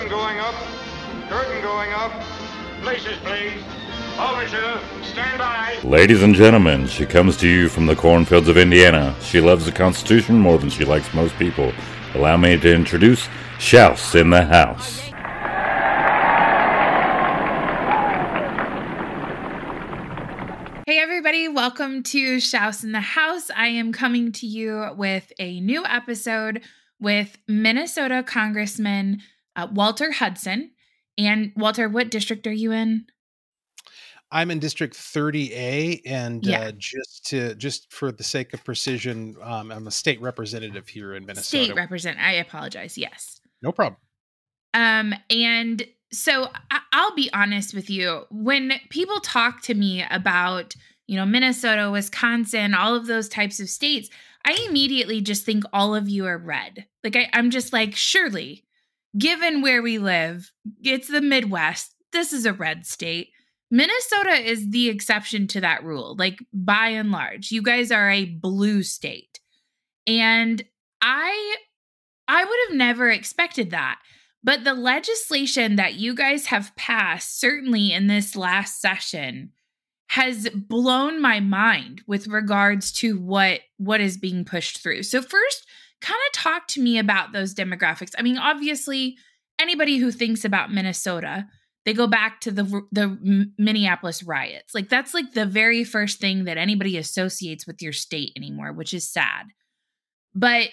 Curtain going up. Curtain going up. Places, please. Overture, stand by. Ladies and gentlemen, she comes to you from the cornfields of Indiana. She loves the Constitution more than she likes most people. Allow me to introduce Shouse in the House. Hey, everybody, welcome to Shouse in the House. I am coming to you with a new episode with Minnesota Congressman uh, Walter Hudson. And Walter, what district are you in? I'm in District 30A, and Yeah. uh, just to just for the sake of precision, um, I'm a state representative here in Minnesota. State represent. I apologize. Yes. no problem. Um, and so I- I'll be honest with you. When people talk to me about, you know, Minnesota, Wisconsin, all of those types of states, I immediately just think all of you are red. Like I, I'm just like, surely, given where we live, it's the Midwest. This is a red state. Minnesota is the exception to that rule. Like by and large, you guys are a blue state. And I I would have never expected that. But the legislation that you guys have passed, certainly in this last session, has blown my mind with regards to what what is being pushed through. So first, kind of talk to me about those demographics. I mean, obviously, anybody who thinks about Minnesota, they go back to the the Minneapolis riots. Like that's like the very first thing that anybody associates with your state anymore, which is sad. But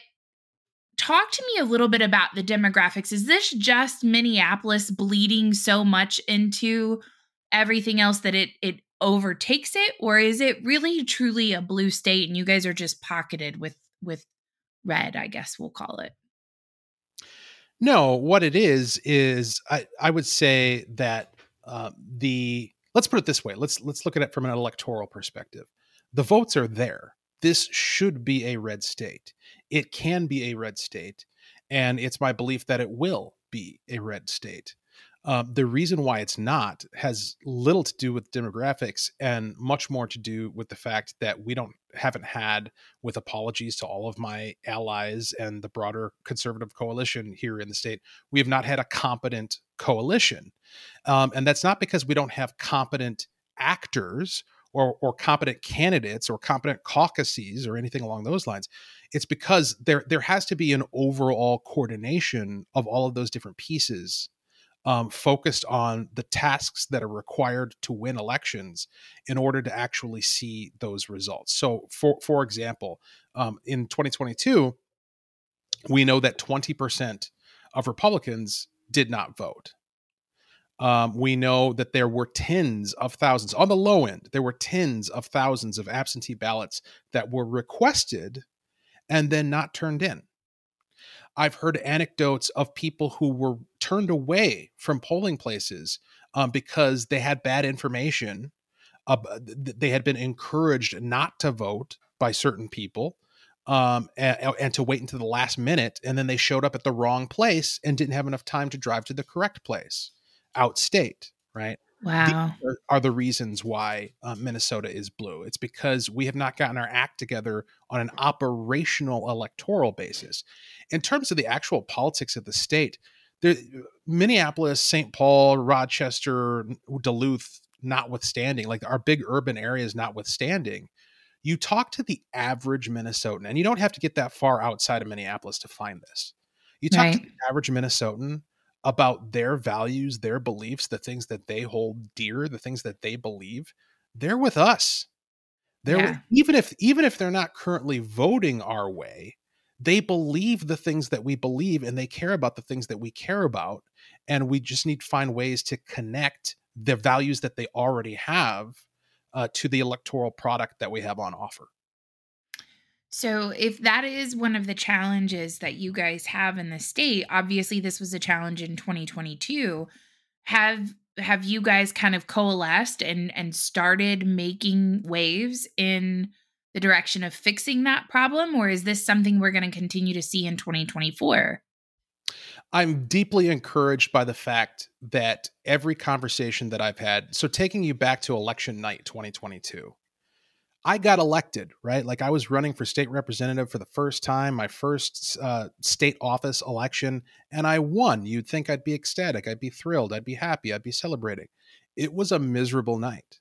talk to me a little bit about the demographics. Is this just Minneapolis bleeding so much into everything else that it it overtakes it or is it really truly a blue state and you guys are just pocketed with with red, I guess we'll call it. No, what it is is I I would say that uh, the let's put it this way. Let's let's look at it from an electoral perspective. The votes are there. This should be a red state. It can be a red state, and it's my belief that it will be a red state. Um, the reason why it's not has little to do with demographics and much more to do with the fact that we don't haven't had, with apologies to all of my allies and the broader conservative coalition here in the state, we have not had a competent coalition, um, and that's not because we don't have competent actors or, or competent candidates or competent caucuses or anything along those lines. It's because there there has to be an overall coordination of all of those different pieces um, focused on the tasks that are required to win elections in order to actually see those results. So, for for example, um, in 2022, we know that 20% of Republicans did not vote. Um, we know that there were tens of thousands on the low end. There were tens of thousands of absentee ballots that were requested and then not turned in. I've heard anecdotes of people who were turned away from polling places um, because they had bad information. Uh, they had been encouraged not to vote by certain people um, and, and, to wait until the last minute. And then they showed up at the wrong place and didn't have enough time to drive to the correct place outstate, right? Wow. Are, are the reasons why uh, Minnesota is blue. It's because we have not gotten our act together on an operational electoral basis. In terms of the actual politics of the state, there, Minneapolis, St. Paul, Rochester, Duluth, notwithstanding, like our big urban areas notwithstanding, you talk to the average Minnesotan, and you don't have to get that far outside of Minneapolis to find this. You talk to the average Minnesotan about their values, their beliefs, the things that they hold dear, the things that they believe, they're with us. They're Yeah. even if even if they're not currently voting our way, they believe the things that we believe and they care about the things that we care about and we just need to find ways to connect the values that they already have uh, to the electoral product that we have on offer. So, if that is one of the challenges that you guys have in the state, obviously this was a challenge in 2022. Have have you guys kind of coalesced and and started making waves in the direction of fixing that problem or is this something we're going to continue to see in 2024? I'm deeply encouraged by the fact that every conversation that I've had, so taking you back to election night 2022, I got elected, right? Like I was running for state representative for the first time, my first uh, state office election, and I won. You'd think I'd be ecstatic, I'd be thrilled, I'd be happy, I'd be celebrating. It was a miserable night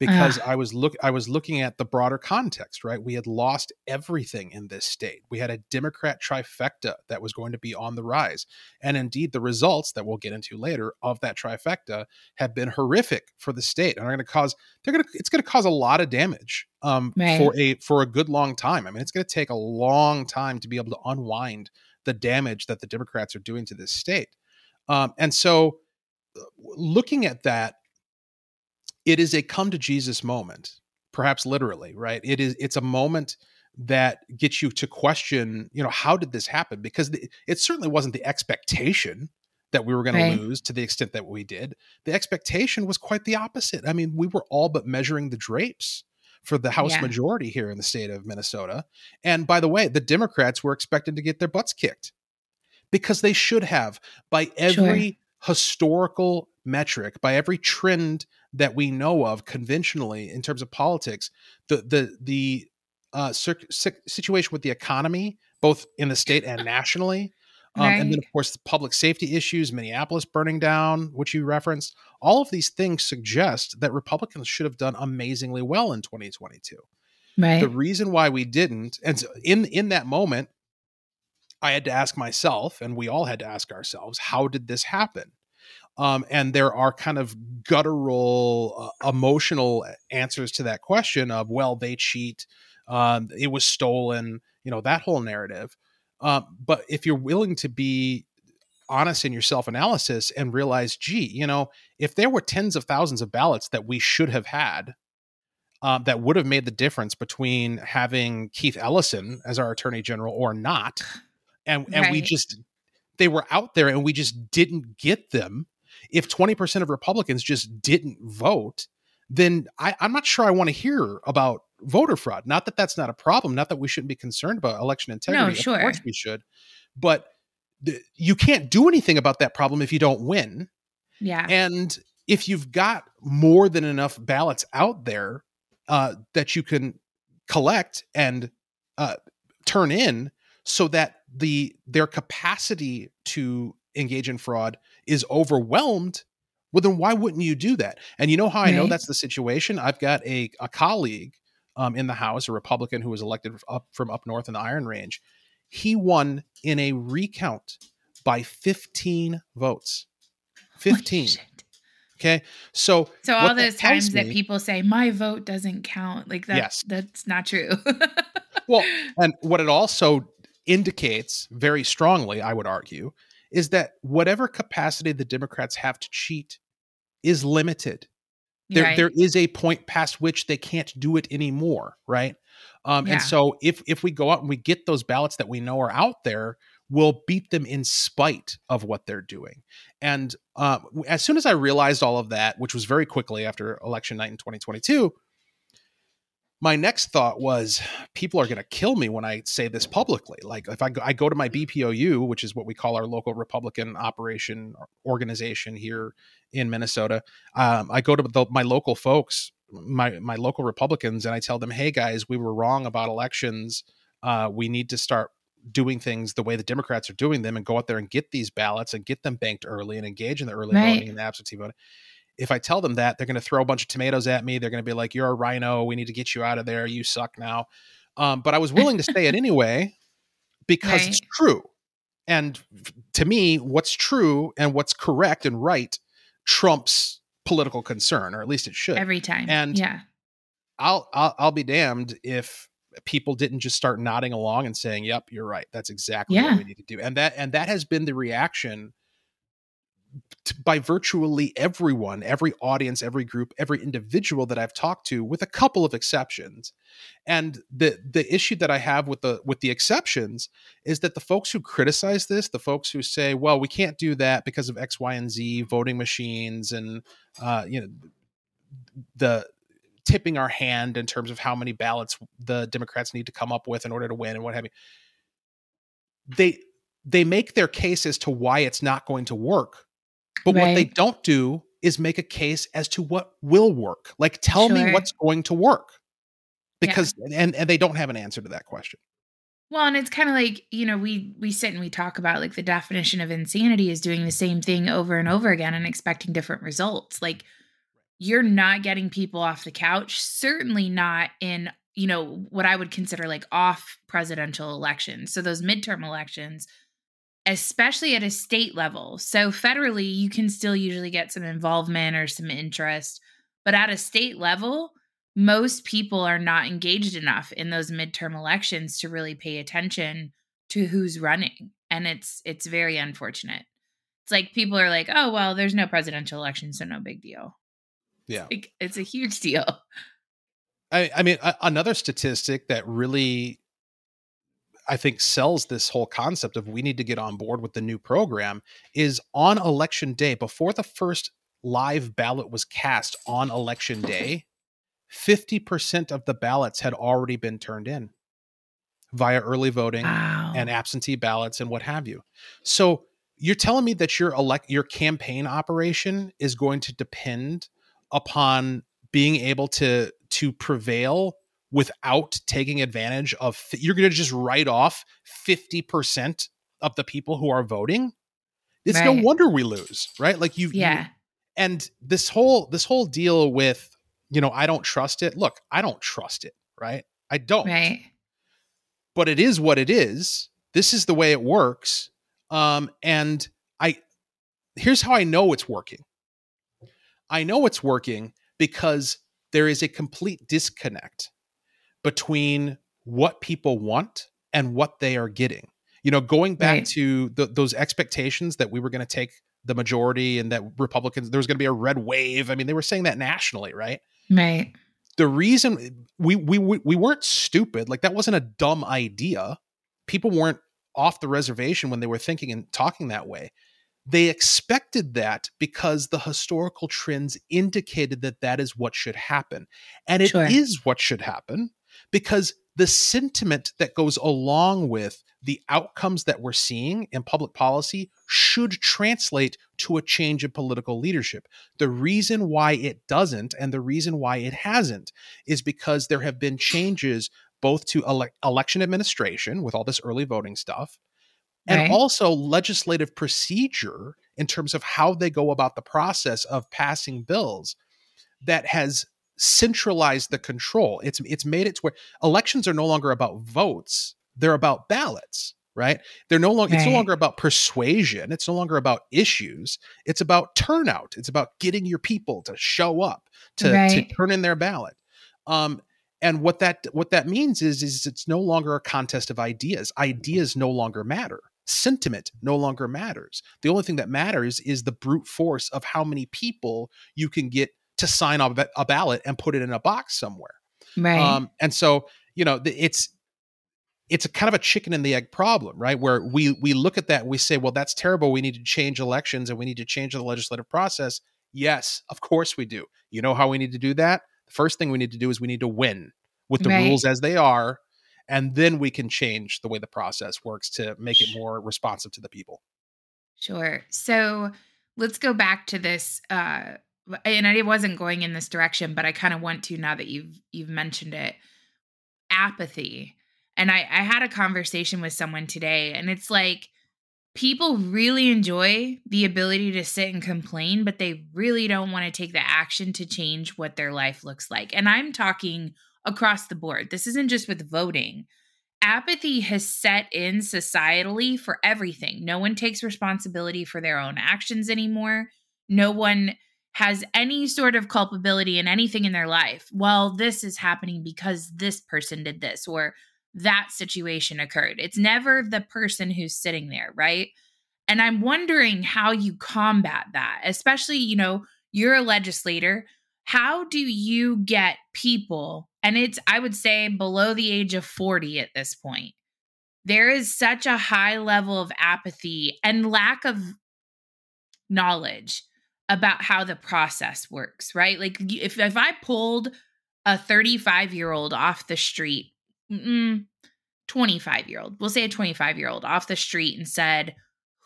because I was look I was looking at the broader context, right? We had lost everything in this state. We had a Democrat trifecta that was going to be on the rise. And indeed the results that we'll get into later of that trifecta have been horrific for the state and are going to cause they're going to it's going to cause a lot of damage um, Right. for a for a good long time. I mean, it's going to take a long time to be able to unwind the damage that the Democrats are doing to this state. Um, and so uh, looking at that it is a come to Jesus moment, perhaps literally, right? It is it's a moment that gets you to question, you know, how did this happen? Because the, it certainly wasn't the expectation that we were going Right. to lose to the extent that we did. The expectation was quite the opposite. I mean, we were all but measuring the drapes for the House Yeah. majority here in the state of Minnesota. And by the way, the Democrats were expected to get their butts kicked because they should have by every historical metric, by every trend that we know of conventionally in terms of politics, the the the uh, situation with the economy, both in the state and nationally, um, and then of course the public safety issues, Minneapolis burning down, which you referenced, all of these things suggest that Republicans should have done amazingly well in 2022 Right. the reason why we didn't and so in in that moment i had to ask myself and we all had to ask ourselves how did this happen um, and there are kind of guttural uh, emotional answers to that question of well they cheat um, it was stolen you know that whole narrative um, but if you're willing to be honest in your self-analysis and realize gee you know if there were tens of thousands of ballots that we should have had um, that would have made the difference between having Keith Ellison as our attorney general or not. And and we just they were out there and we just didn't get them. If 20% of Republicans just didn't vote, then I, I'm not sure I want to hear about voter fraud. Not that that's not a problem, not that we shouldn't be concerned about election integrity. No, sure. Of course we should. But the, you can't do anything about that problem if you don't win. yeah. And if you've got more than enough ballots out there uh, that you can collect and uh, turn in, so that the their capacity to engage in fraud is overwhelmed, well, then why wouldn't you do that? And you know how I know that's the situation? I've got a a colleague um, in the House, a Republican who was elected up from up north in the Iron Range. He won in a recount by 15 votes. 15. Holy. Okay. So So all what that those times tells that people say my vote doesn't count, like that, Yes. that's not true. Well, and what it also indicates very strongly, I would argue, is that whatever capacity the Democrats have to cheat is limited. There, Right. there is a point past which they can't do it anymore, right? Um, Yeah. And so, if if we go out and we get those ballots that we know are out there, we'll beat them in spite of what they're doing. And uh, as soon as I realized all of that, which was very quickly after election night in 2022, my next thought was people are going to kill me when I say this publicly. Like if I go, I go to my BPOU, which is what we call our local Republican operation organization here in Minnesota. Um, I go to the, my local folks, my my local Republicans, and I tell them, "Hey guys, we were wrong about elections. Uh, we need to start doing things the way the Democrats are doing them, and go out there and get these ballots and get them banked early and engage in the early Right. voting and the absentee voting." If I tell them that, they're going to throw a bunch of tomatoes at me. They're going to be like, "You're a RINO. We need to get you out of there. You suck now." Um, but I was willing to say it anyway because it's true. And to me, what's true and what's correct and right trumps political concern, or at least it should. Every time. And- yeah. I'll, I'll I'll be damned if people didn't just start nodding along and saying, "Yep, you're right. That's exactly Yeah. what we need to do." And that and that has been the reaction by virtually everyone, every audience, every group, every individual that I've talked to, with a couple of exceptions. And the the issue that I have with the with the exceptions is that the folks who criticize this, the folks who say, "Well, we can't do that because of X, Y, and Z, voting machines, and uh, you know, the tipping our hand in terms of how many ballots the Democrats need to come up with in order to win and what have you. They they make their case as to why it's not going to work. But what they don't do is make a case as to what will work. Like tell me what's going to work. because and and they don't have an answer to that question. Well, and it's kind of like, you know, we we sit and we talk about like the definition of insanity is doing the same thing over and over again and expecting different results. Like you're not getting people off the couch, certainly not in, you know, what I would consider like off presidential elections. So those midterm elections, especially at a state level. So federally, you can still usually get some involvement or some interest, but at a state level, most people are not engaged enough in those midterm elections to really pay attention to who's running and it's it's very unfortunate. It's like people are like oh well there's no presidential election so no big deal. Yeah. Like, it's a huge deal. I i mean a- another statistic that really I think sells this whole concept of we need to get on board with the new program is on election day before the first live ballot was cast on election day 50% of the ballots had already been turned in via early voting wow. and absentee ballots and what have you. So you're telling me that your elect your campaign operation is going to depend upon being able to to prevail without taking advantage of you're going to just write off 50% of the people who are voting it's right. no wonder we lose right like you yeah you, and this whole this whole deal with you know, I don't trust it. Look, I don't trust it, right? I don't. Right. But it is what it is. This is the way it works. Um, and I here's how I know it's working. I know it's working because there is a complete disconnect between what people want and what they are getting. You know, going back right. to the, those expectations that we were going to take the majority and that Republicans there was going to be a red wave. I mean, they were saying that nationally, right? Right. The reason we we we weren't stupid, like that wasn't a dumb idea. People weren't off the reservation when they were thinking and talking that way. They expected that because the historical trends indicated that that is what should happen. And it sure. is what should happen because the sentiment that goes along with the outcomes that we're seeing in public policy should translate to a change in political leadership. The reason why it doesn't and the reason why it hasn't is because there have been changes both to ele- election administration with all this early voting stuff and right. also legislative procedure in terms of how they go about the process of passing bills that has centralized the control. It's it's made it to where elections are no longer about votes they're about ballots right they're no longer right. it's no longer about persuasion it's no longer about issues it's about turnout it's about getting your people to show up to, right. to turn in their ballot um and what that what that means is is it's no longer a contest of ideas ideas no longer matter sentiment no longer matters the only thing that matters is the brute force of how many people you can get to sign a, a ballot and put it in a box somewhere right um and so you know it's it's a kind of a chicken and the egg problem, right? Where we we look at that and we say, well, that's terrible. We need to change elections and we need to change the legislative process. Yes, of course we do. You know how we need to do that? The first thing we need to do is we need to win with the right. rules as they are, and then we can change the way the process works to make it more responsive to the people. Sure. So let's go back to this. Uh, and I wasn't going in this direction, but I kind of want to now that you've you've mentioned it. Apathy and I, I had a conversation with someone today, and it's like people really enjoy the ability to sit and complain, but they really don't want to take the action to change what their life looks like. And I'm talking across the board. This isn't just with voting. Apathy has set in societally for everything. No one takes responsibility for their own actions anymore. No one has any sort of culpability in anything in their life. Well, this is happening because this person did this, or that situation occurred. It's never the person who's sitting there, right? And I'm wondering how you combat that, especially, you know, you're a legislator. How do you get people, and it's, I would say, below the age of 40 at this point? There is such a high level of apathy and lack of knowledge about how the process works, right? Like if if I pulled a 35 year old off the street 25 year old, we'll say a 25 year old off the street and said,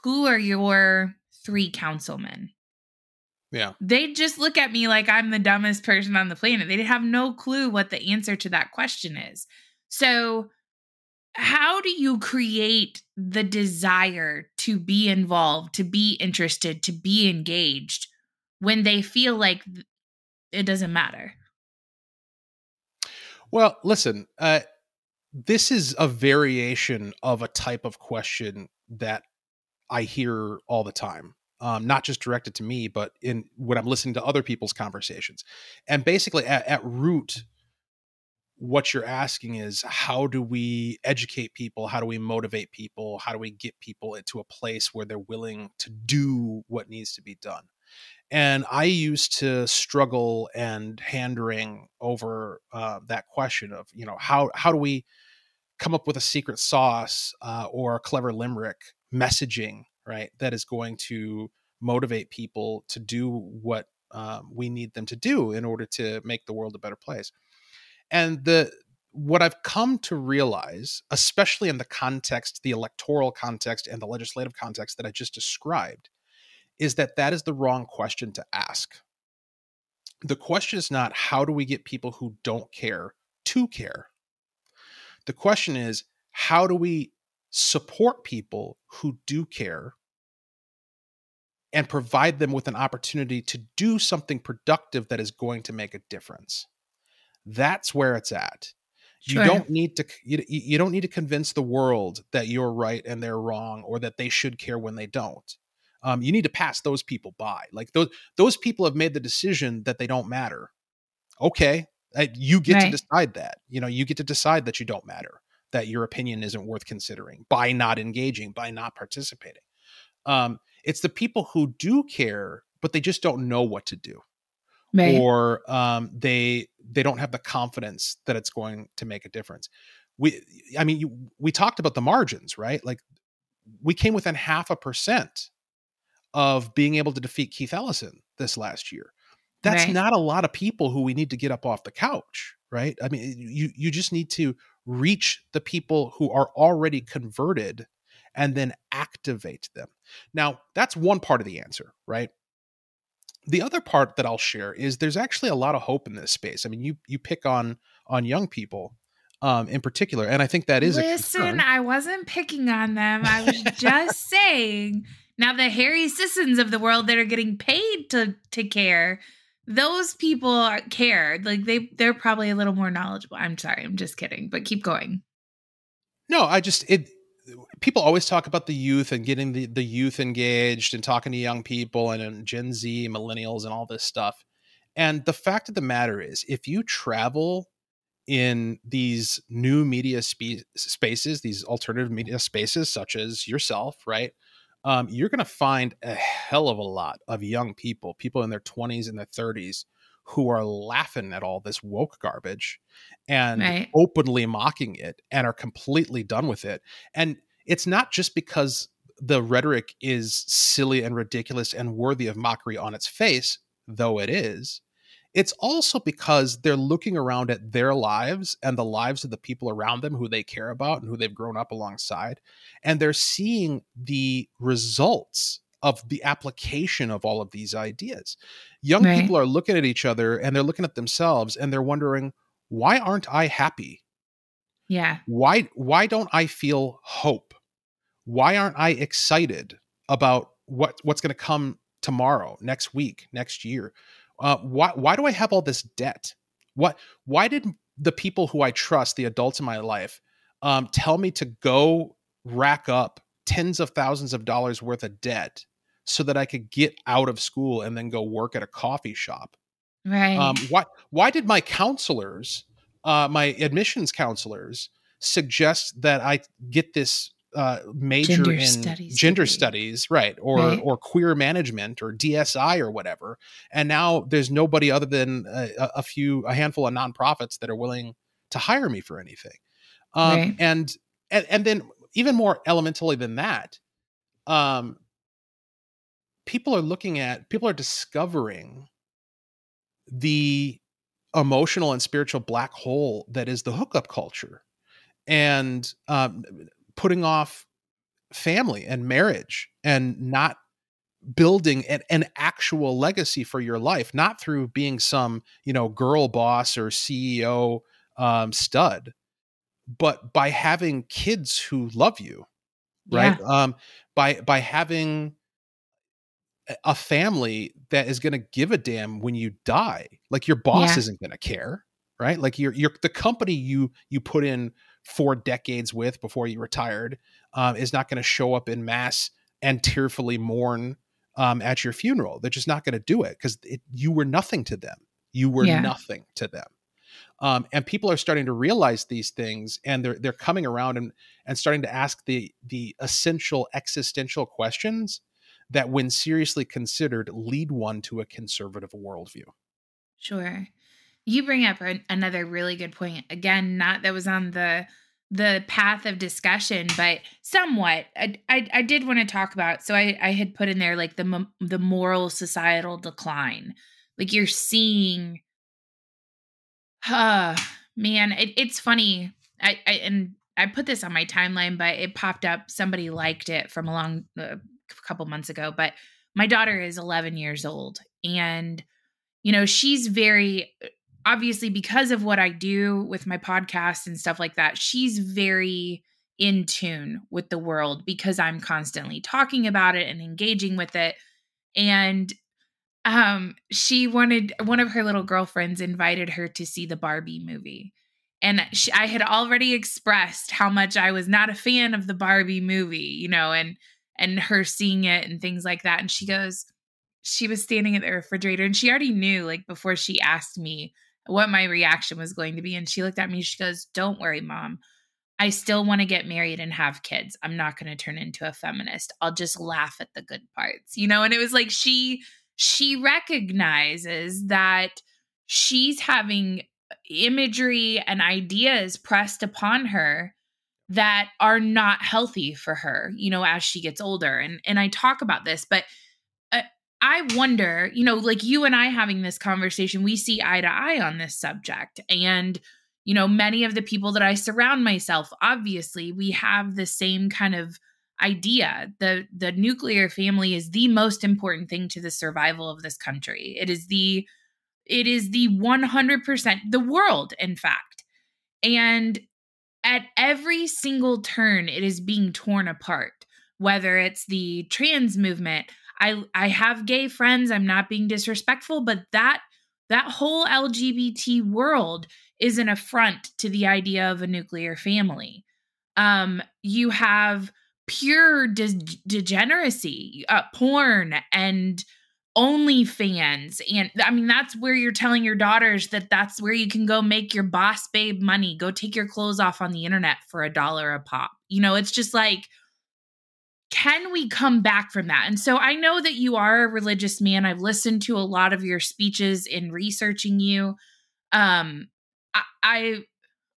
Who are your three councilmen? Yeah. They'd just look at me like I'm the dumbest person on the planet. They'd have no clue what the answer to that question is. So, how do you create the desire to be involved, to be interested, to be engaged when they feel like it doesn't matter? Well, listen, uh, this is a variation of a type of question that I hear all the time. Um, not just directed to me, but in when I'm listening to other people's conversations. And basically, at, at root, what you're asking is how do we educate people? How do we motivate people? How do we get people into a place where they're willing to do what needs to be done? And I used to struggle and hand wring over uh, that question of, you know, how how do we come up with a secret sauce uh, or a clever limerick messaging, right? That is going to motivate people to do what um, we need them to do in order to make the world a better place. And the what I've come to realize, especially in the context, the electoral context and the legislative context that I just described, is that that is the wrong question to ask. The question is not how do we get people who don't care to care? The question is how do we support people who do care and provide them with an opportunity to do something productive that is going to make a difference? That's where it's at. Sure. You don't need to you, you don't need to convince the world that you're right and they're wrong or that they should care when they don't um, you need to pass those people by. Like those those people have made the decision that they don't matter. Okay, you get right. to decide that. You know, you get to decide that you don't matter, that your opinion isn't worth considering by not engaging, by not participating. Um, it's the people who do care, but they just don't know what to do. Right. or um, they they don't have the confidence that it's going to make a difference. We, I mean, you, we talked about the margins, right? Like we came within half a percent of being able to defeat Keith Ellison this last year. That's right. not a lot of people who we need to get up off the couch, right? I mean, you you just need to reach the people who are already converted and then activate them. Now, that's one part of the answer, right? The other part that I'll share is there's actually a lot of hope in this space. I mean, you you pick on on young people um, in particular, and I think that is Listen, I wasn't picking on them. I was just saying now the Harry Sissons of the world that are getting paid to to care, those people are, care. Like they they're probably a little more knowledgeable. I'm sorry, I'm just kidding, but keep going. No, I just it people always talk about the youth and getting the, the youth engaged and talking to young people and, and Gen Z, millennials, and all this stuff. And the fact of the matter is, if you travel in these new media spe- spaces, these alternative media spaces, such as yourself, right? Um, you're going to find a hell of a lot of young people, people in their 20s and their 30s, who are laughing at all this woke garbage and right. openly mocking it and are completely done with it. And it's not just because the rhetoric is silly and ridiculous and worthy of mockery on its face, though it is. It's also because they're looking around at their lives and the lives of the people around them who they care about and who they've grown up alongside. And they're seeing the results of the application of all of these ideas. Young right. people are looking at each other and they're looking at themselves and they're wondering, why aren't I happy? Yeah. Why why don't I feel hope? Why aren't I excited about what what's going to come tomorrow, next week, next year? Uh, why why do I have all this debt? What why did the people who I trust, the adults in my life, um, tell me to go rack up tens of thousands of dollars worth of debt so that I could get out of school and then go work at a coffee shop? Right. Um, why why did my counselors, uh, my admissions counselors, suggest that I get this uh, major gender in studies gender studies, right, or right. or queer management or DSI or whatever. And now there's nobody other than a, a few, a handful of nonprofits that are willing to hire me for anything. Um, right. and, and and then even more elementally than that, um, people are looking at people are discovering the emotional and spiritual black hole that is the hookup culture and um, putting off family and marriage and not building an, an actual legacy for your life, not through being some, you know, girl boss or CEO um, stud, but by having kids who love you, right? Yeah. Um, by by having a family that is going to give a damn when you die. Like your boss yeah. isn't going to care, right? Like you're you're the company you you put in four decades with before you retired um, is not going to show up in mass and tearfully mourn um, at your funeral. They're just not going to do it because you were nothing to them. You were yeah. nothing to them. Um, and people are starting to realize these things, and they're they're coming around and and starting to ask the the essential existential questions that, when seriously considered, lead one to a conservative worldview. Sure, you bring up another really good point. Again, not that was on the the path of discussion, but somewhat. I, I, I did want to talk about. So I, I had put in there like the the moral societal decline. Like you're seeing, uh, man, it, it's funny. I, I and I put this on my timeline, but it popped up. Somebody liked it from a long uh, couple months ago. But my daughter is 11 years old, and you know she's very obviously because of what I do with my podcast and stuff like that, she's very in tune with the world because I'm constantly talking about it and engaging with it. And um she wanted one of her little girlfriends invited her to see the Barbie movie. And she, I had already expressed how much I was not a fan of the Barbie movie, you know, and and her seeing it and things like that. And she goes, she was standing at the refrigerator and she already knew, like before she asked me, what my reaction was going to be. And she looked at me, she goes, Don't worry, mom. I still want to get married and have kids. I'm not going to turn into a feminist. I'll just laugh at the good parts, you know? And it was like she she recognizes that she's having uh, imagery and ideas pressed upon her that are not healthy for her, you know, as she gets older. And and I talk about this, but I wonder, you know, like you and I having this conversation, we see eye to eye on this subject. And, you know, many of the people that I surround myself, obviously, we have the same kind of idea. The the nuclear family is the most important thing to the survival of this country. It is the it is the 100% the world in fact. And at every single turn it is being torn apart, whether it's the trans movement, I I have gay friends. I'm not being disrespectful, but that that whole LGBT world is an affront to the idea of a nuclear family. Um, you have pure de- degeneracy, uh, porn, and OnlyFans, and I mean that's where you're telling your daughters that that's where you can go make your boss babe money. Go take your clothes off on the internet for a dollar a pop. You know, it's just like can we come back from that? And so I know that you are a religious man. I've listened to a lot of your speeches in researching you. Um, I, I,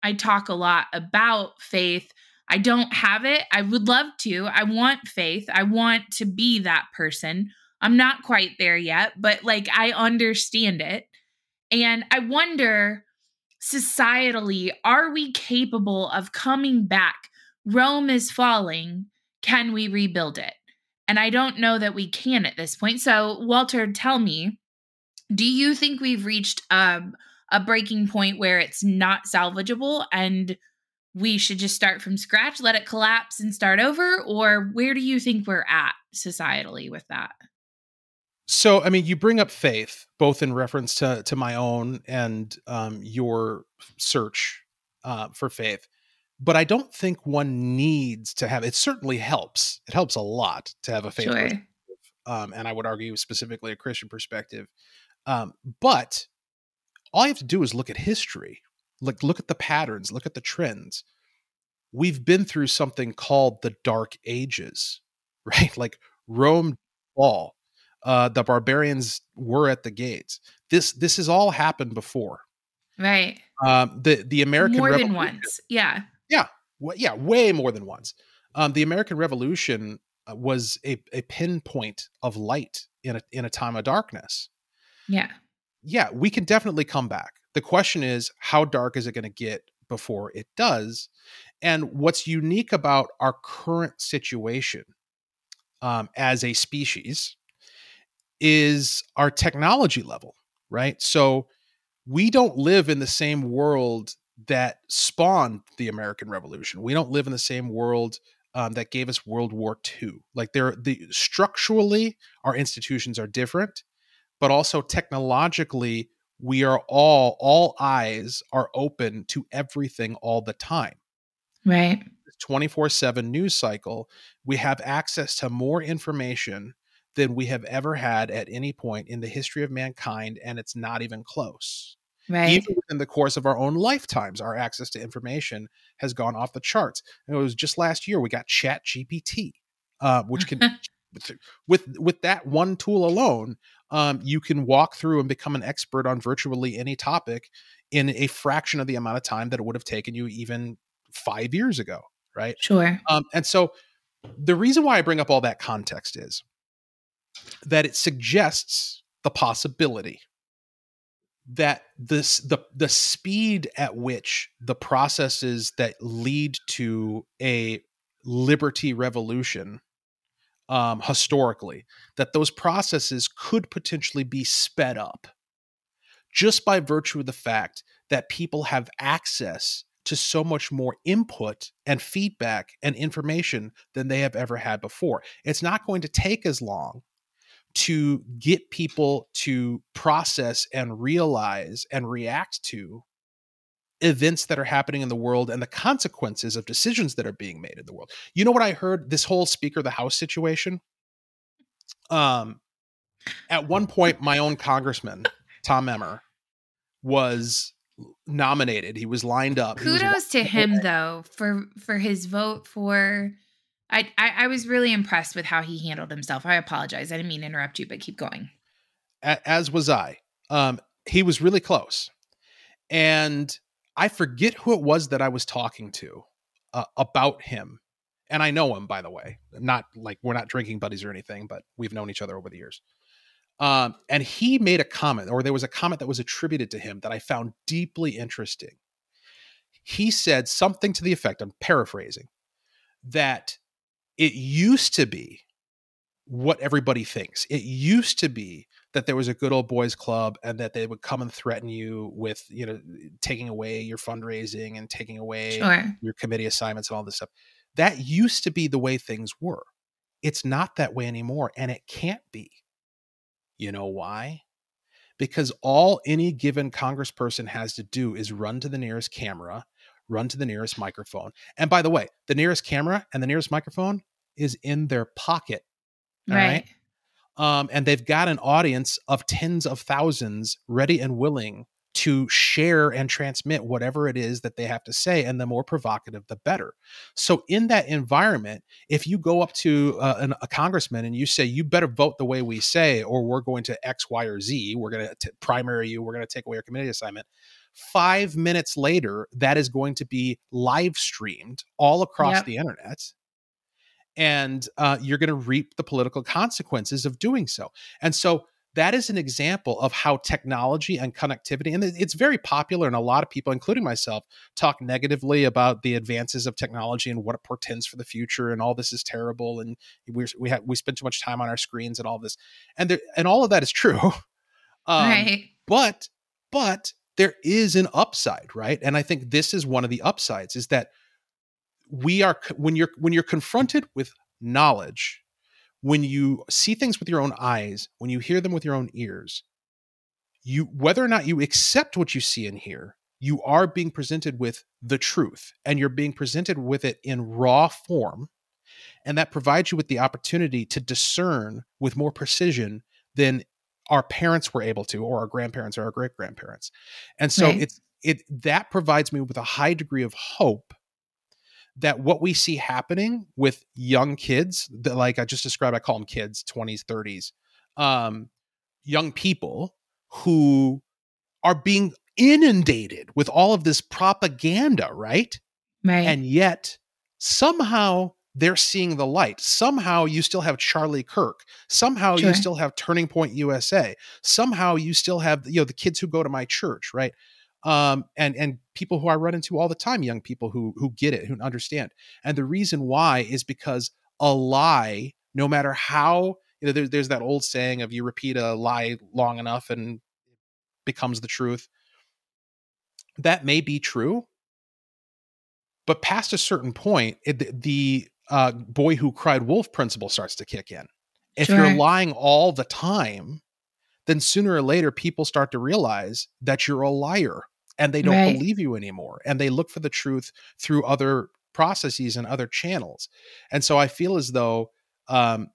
I talk a lot about faith. I don't have it. I would love to. I want faith. I want to be that person. I'm not quite there yet, but like I understand it. And I wonder societally, are we capable of coming back? Rome is falling can we rebuild it? And I don't know that we can at this point. So, Walter, tell me, do you think we've reached um, a breaking point where it's not salvageable and we should just start from scratch, let it collapse and start over? Or where do you think we're at societally with that? So, I mean, you bring up faith, both in reference to to my own and um, your search uh, for faith but I don't think one needs to have. It certainly helps. It helps a lot to have a faith, sure. um, and I would argue specifically a Christian perspective. Um, but all you have to do is look at history, look look at the patterns, look at the trends. We've been through something called the Dark Ages, right? Like Rome fall, uh, the barbarians were at the gates. This this has all happened before, right? Um, the the American more than once, yeah yeah, w- yeah, way more than once. Um, the American Revolution uh, was a, a pinpoint of light in a in a time of darkness. Yeah, yeah, we can definitely come back. The question is, how dark is it going to get before it does? And what's unique about our current situation um, as a species is our technology level, right? So we don't live in the same world that spawned the American Revolution. We don't live in the same world um, that gave us World War II. Like they're the structurally, our institutions are different, but also technologically, we are all all eyes are open to everything all the time. Right. 24/7 news cycle, we have access to more information than we have ever had at any point in the history of mankind and it's not even close. Right. Even within the course of our own lifetimes, our access to information has gone off the charts. And it was just last year we got Chat GPT, uh, which can with with that one tool alone, um, you can walk through and become an expert on virtually any topic in a fraction of the amount of time that it would have taken you even five years ago, right? Sure. Um, and so the reason why I bring up all that context is that it suggests the possibility that this the the speed at which the processes that lead to a liberty revolution um, historically that those processes could potentially be sped up just by virtue of the fact that people have access to so much more input and feedback and information than they have ever had before. It's not going to take as long to get people to process and realize and react to events that are happening in the world and the consequences of decisions that are being made in the world. You know what I heard this whole speaker of the house situation? Um at one point my own congressman Tom Emmer was nominated. He was lined up. Kudos was, to him though for for his vote for I, I, I was really impressed with how he handled himself. I apologize. I didn't mean to interrupt you, but keep going. As was I. Um, he was really close, and I forget who it was that I was talking to uh, about him. And I know him, by the way. Not like we're not drinking buddies or anything, but we've known each other over the years. Um, and he made a comment, or there was a comment that was attributed to him that I found deeply interesting. He said something to the effect, I'm paraphrasing, that it used to be what everybody thinks. It used to be that there was a good old boys club and that they would come and threaten you with, you know, taking away your fundraising and taking away Sure. your committee assignments and all this stuff. That used to be the way things were. It's not that way anymore and it can't be. You know why? Because all any given congressperson has to do is run to the nearest camera run to the nearest microphone. And by the way, the nearest camera and the nearest microphone is in their pocket. all Right. Um, and they've got an audience of tens of thousands ready and willing to share and transmit whatever it is that they have to say. And the more provocative, the better. So, in that environment, if you go up to uh, an, a congressman and you say, you better vote the way we say, or we're going to X, Y, or Z, we're going to primary you, we're going to take away your committee assignment. Five minutes later, that is going to be live streamed all across Yep. the internet and uh, you're going to reap the political consequences of doing so. And so that is an example of how technology and connectivity, and it's very popular, and a lot of people, including myself, talk negatively about the advances of technology and what it portends for the future, and all this is terrible, and we're, we have we spend too much time on our screens and all this, and there, and all of that is true. Um, right. but but there is an upside right? And i think this is one of the upsides is that we are when you're when you're confronted with knowledge when you see things with your own eyes when you hear them with your own ears you whether or not you accept what you see and hear you are being presented with the truth and you're being presented with it in raw form. And that provides you with the opportunity to discern with more precision than our parents were able to or our grandparents or our great grandparents and so Right. it's it that provides me with a high degree of hope that what we see happening with young kids that like i just described i call them kids 20s 30s um young people who are being inundated with all of this propaganda right Right. and yet somehow they're seeing the light. Somehow you still have Charlie Kirk. Somehow Sure. you still have Turning Point USA. Somehow you still have you know the kids who go to my church, right? Um, and and people who I run into all the time, young people who who get it, who understand. And the reason why is because a lie, no matter how you know there, there's that old saying of you repeat a lie long enough and it becomes the truth that may be true but past a certain point it, the uh, boy who cried wolf principle starts to kick in if Sure. you're lying all the time then sooner or later people start to realize that you're a liar and they don't Right. believe you anymore and they look for the truth through other processes and other channels and so i feel as though um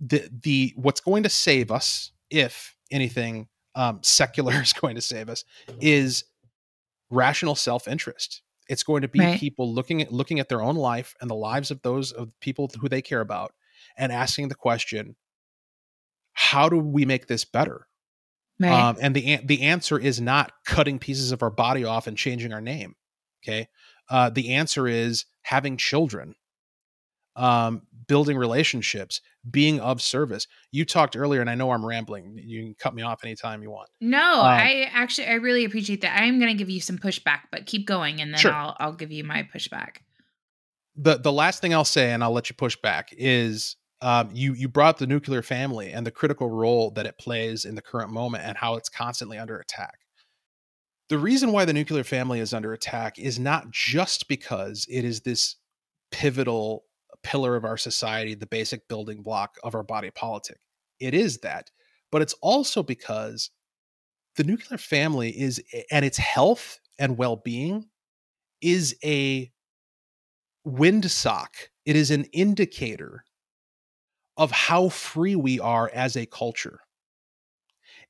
the the what's going to save us if anything um secular is going to save us is rational self-interest it's going to be Right. people looking at looking at their own life and the lives of those of people who they care about and asking the question how do we make this better Right. um, and the the answer is not cutting pieces of our body off and changing our name. Okay, uh, the answer is having children, um, building relationships, being of service. You talked earlier, and I know I'm rambling. You can cut me off anytime you want. no, um, I actually I really appreciate that. I am going to give you some pushback, but keep going, and then Sure. I'll I'll give you my pushback. the The last thing I'll say, and I'll let you push back, is um, you you brought the nuclear family and the critical role that it plays in the current moment and how it's constantly under attack. The reason why the nuclear family is under attack is not just because it is this pivotal pillar of our society, the basic building block of our body politic. It is that, but it's also because the nuclear family is and its health and well-being is a windsock. It is an indicator of how free we are as a culture.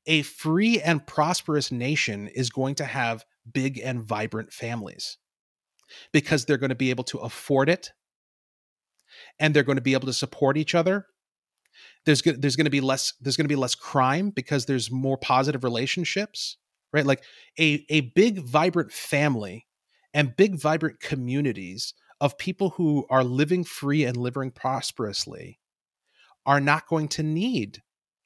A free and prosperous nation is going to have big and vibrant families because they're going to be able to afford it and they're going to be able to support each other. There's go- there's going to be less there's going to be less crime because there's more positive relationships, right? Like a a big vibrant family and big vibrant communities of people who are living free and living prosperously are not going to need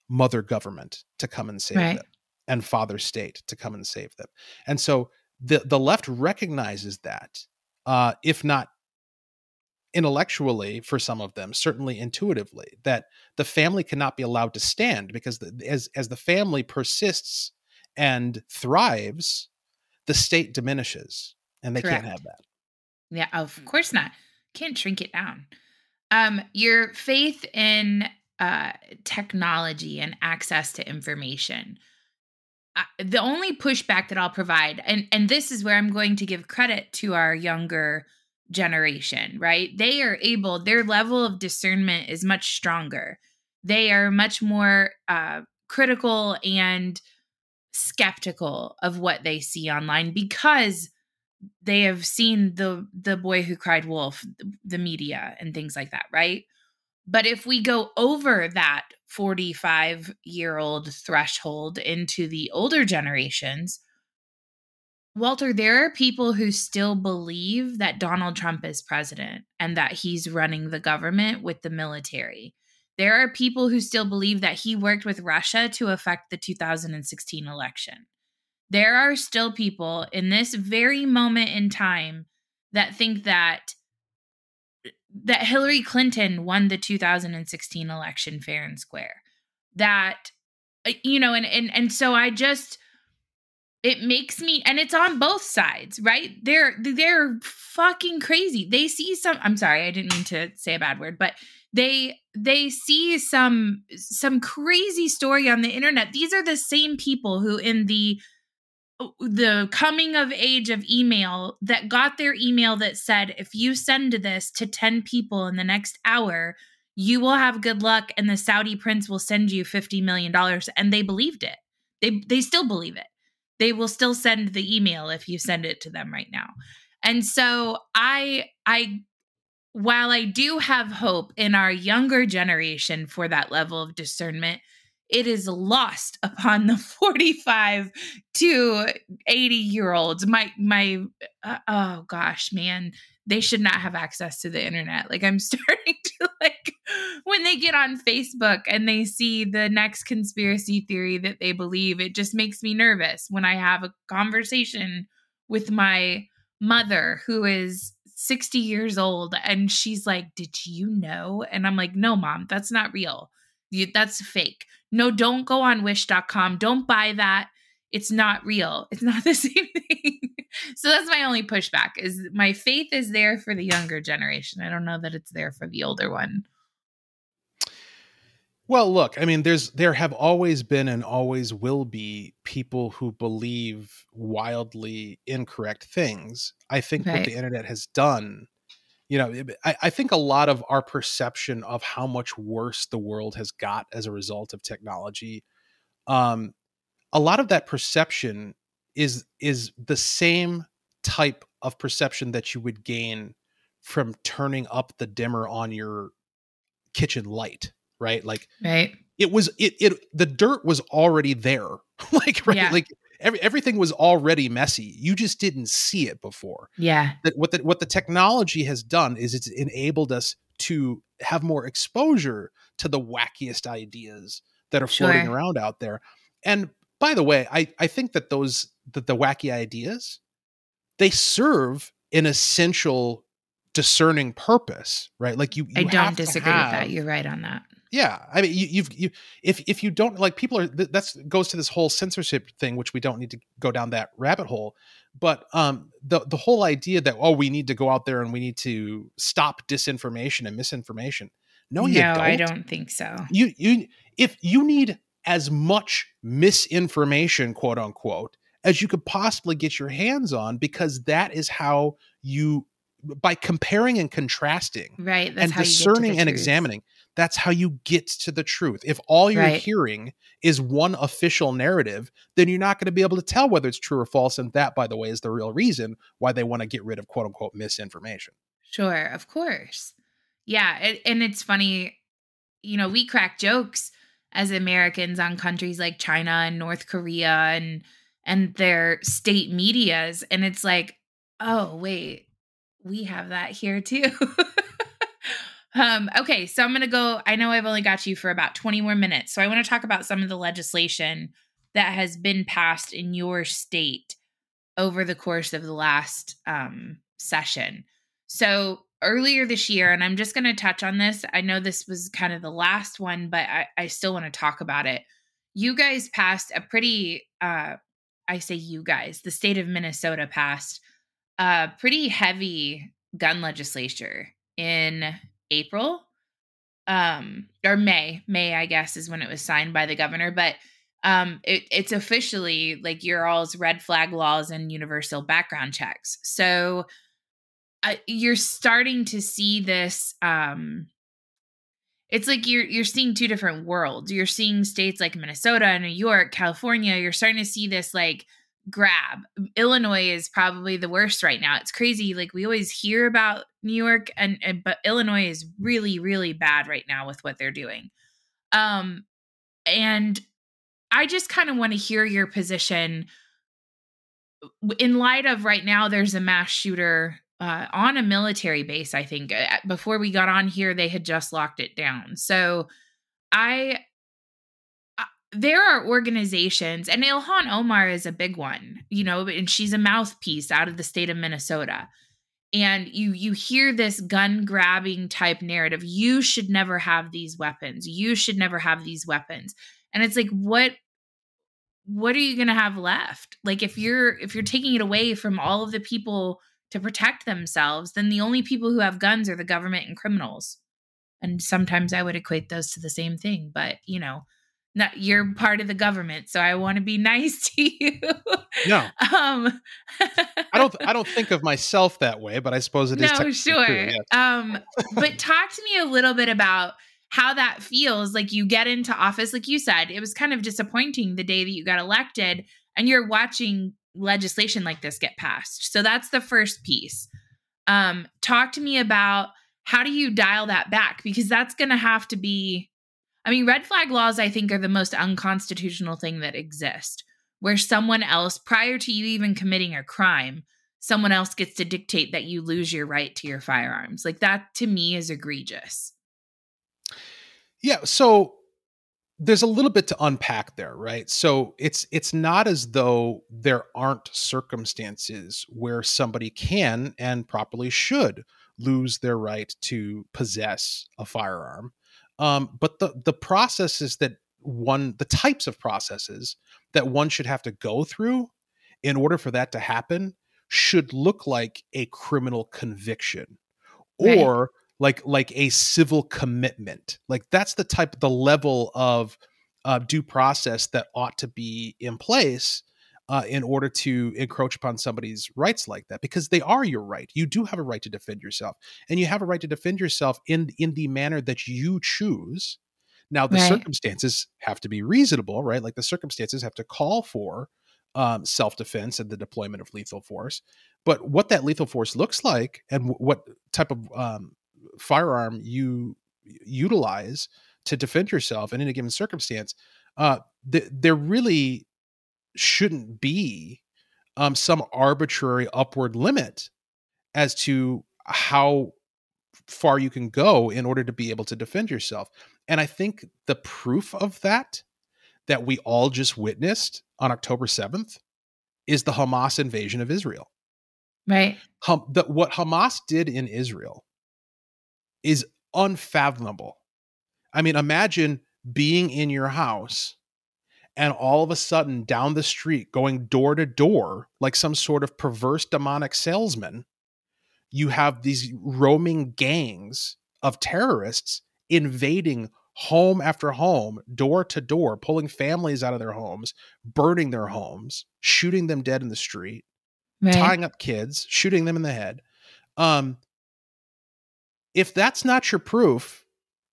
mother government to come and save Right. them and father state to come and save them. And so the the left recognizes that uh if not intellectually for some of them certainly intuitively that the family cannot be allowed to stand because the, as as the family persists and thrives the state diminishes and they Correct. can't have that Yeah, of course not. Can't shrink it down. Um, your faith in uh, technology and access to information. Uh, the only pushback that I'll provide, and and this is where I'm going to give credit to our younger generation, right? They are able. Their level of discernment is much stronger. They are much more uh, critical and skeptical of what they see online because they have seen the the boy who cried wolf the media and things like that right but if we go over that 45 year old threshold into the older generations walter there are people who still believe that donald trump is president and that he's running the government with the military there are people who still believe that he worked with russia to affect the 2016 election there are still people in this very moment in time that think that that Hillary Clinton won the 2016 election fair and square. That uh, you know and and and so I just it makes me and it's on both sides, right? They're they're fucking crazy. They see some I'm sorry, I didn't mean to say a bad word, but they they see some some crazy story on the internet. These are the same people who in the oh, the coming of age of email that got their email that said if you send this to 10 people in the next hour you will have good luck and the saudi prince will send you 50 million dollars and they believed it they they still believe it they will still send the email if you send it to them right now. And so i i while i do have hope in our younger generation for that level of discernment it is lost upon the 45 to 80 year olds my my uh, oh gosh man they should not have access to the internet like i'm starting to like when they get on facebook and they see the next conspiracy theory that they believe it just makes me nervous when i have a conversation with my mother who is 60 years old and she's like, "Did you know?" And I'm like, "No, mom, that's not real. That's fake. No, don't go on wish.com. Don't buy that. It's not real. It's not the same thing." So that's my only pushback is my faith is there for the younger generation. I don't know that it's there for the older one. Well, look, I mean, there's there have always been and always will be people who believe wildly incorrect things. I think right. what the internet has done, you know, I, I think a lot of our perception of how much worse the world has got as a result of technology, um, a lot of that perception is is the same type of perception that you would gain from turning up the dimmer on your kitchen light right? Like right. It was it it the dirt was already there. like right yeah. like every, everything was already messy. You just didn't see it before. Yeah. That what the what the technology has done is it's enabled us to have more exposure to the wackiest ideas that are floating sure. around out there. And by the way, I I think that those that the wacky ideas they serve an essential discerning purpose, right? Like you, you I don't disagree have, with that. You're right on that. Yeah, I mean, you, you've you if if you don't like people are that's goes to this whole censorship thing, which we don't need to go down that rabbit hole. But um, the the whole idea that oh, we need to go out there and we need to stop disinformation and misinformation. No, you don't. I don't think so. You you if you need as much misinformation, quote unquote, as you could possibly get your hands on, because that is how you by comparing and contrasting, right, and discerning and truth. examining that's how you get to the truth. If all you're right. hearing is one official narrative, then you're not going to be able to tell whether it's true or false. And that, by the way, is the real reason why they want to get rid of quote unquote misinformation. Sure, of course. Yeah. It, and it's funny, you know, we crack jokes as Americans on countries like China and North Korea and and their state medias and it's like, "Oh, wait, we have that here too." Um, okay, so I'm going to go. I know I've only got you for about 20 more minutes. So I want to talk about some of the legislation that has been passed in your state over the course of the last um, session. So earlier this year, and I'm just going to touch on this. I know this was kind of the last one, but I, I still want to talk about it. You guys passed a pretty, uh, I say you guys, the state of Minnesota passed a pretty heavy gun legislature in April um or May, May I guess is when it was signed by the governor, but um it, it's officially like your all's red flag laws and universal background checks. So uh, you're starting to see this um it's like you're you're seeing two different worlds. You're seeing states like Minnesota, New York, California. You're starting to see this like grab. Illinois is probably the worst right now. It's crazy. Like we always hear about New York and, and but Illinois is really really bad right now with what they're doing. Um and I just kind of want to hear your position in light of right now there's a mass shooter uh, on a military base i think uh, before we got on here they had just locked it down so i there are organizations, and Ilhan Omar is a big one, you know, and she's a mouthpiece out of the state of Minnesota. And you you hear this gun grabbing type narrative. You should never have these weapons. You should never have these weapons. And it's like, what what are you going to have left? Like if you're if you're taking it away from all of the people to protect themselves, then the only people who have guns are the government and criminals. And sometimes I would equate those to the same thing, but you know, not you're part of the government so i want to be nice to you no um i don't i don't think of myself that way but i suppose it is no sure true, yes. um but talk to me a little bit about how that feels like you get into office like you said it was kind of disappointing the day that you got elected and you're watching legislation like this get passed so that's the first piece um talk to me about how do you dial that back because that's going to have to be I mean, red flag laws, I think, are the most unconstitutional thing that exist, where someone else, prior to you even committing a crime, someone else gets to dictate that you lose your right to your firearms. Like that to me is egregious. Yeah. So there's a little bit to unpack there, right? So it's it's not as though there aren't circumstances where somebody can and properly should lose their right to possess a firearm. Um, but the the processes that one the types of processes that one should have to go through in order for that to happen should look like a criminal conviction Right. or like like a civil commitment. Like that's the type the level of uh, due process that ought to be in place uh, in order to encroach upon somebody's rights like that because they are your right. You do have a right to defend yourself and you have a right to defend yourself in in the manner that you choose. Now the Right. circumstances have to be reasonable right? Like the circumstances have to call for um, self-defense and the deployment of lethal force. But what that lethal force looks like and w- what type of um, firearm you utilize to defend yourself in any given circumstance uh, th- there really shouldn't be um, some arbitrary upward limit as to how far you can go in order to be able to defend yourself and i think the proof of that that we all just witnessed on october 7th is the hamas invasion of israel Right. Ham, the, what Hamas did in Israel is unfathomable. I mean, imagine being in your house and all of a sudden down the street, going door to door like some sort of perverse demonic salesman, you have these roaming gangs of terrorists invading home after home, door to door, pulling families out of their homes, burning their homes, shooting them dead in the street Right. tying up kids, shooting them in the head. Um, if that's not your proof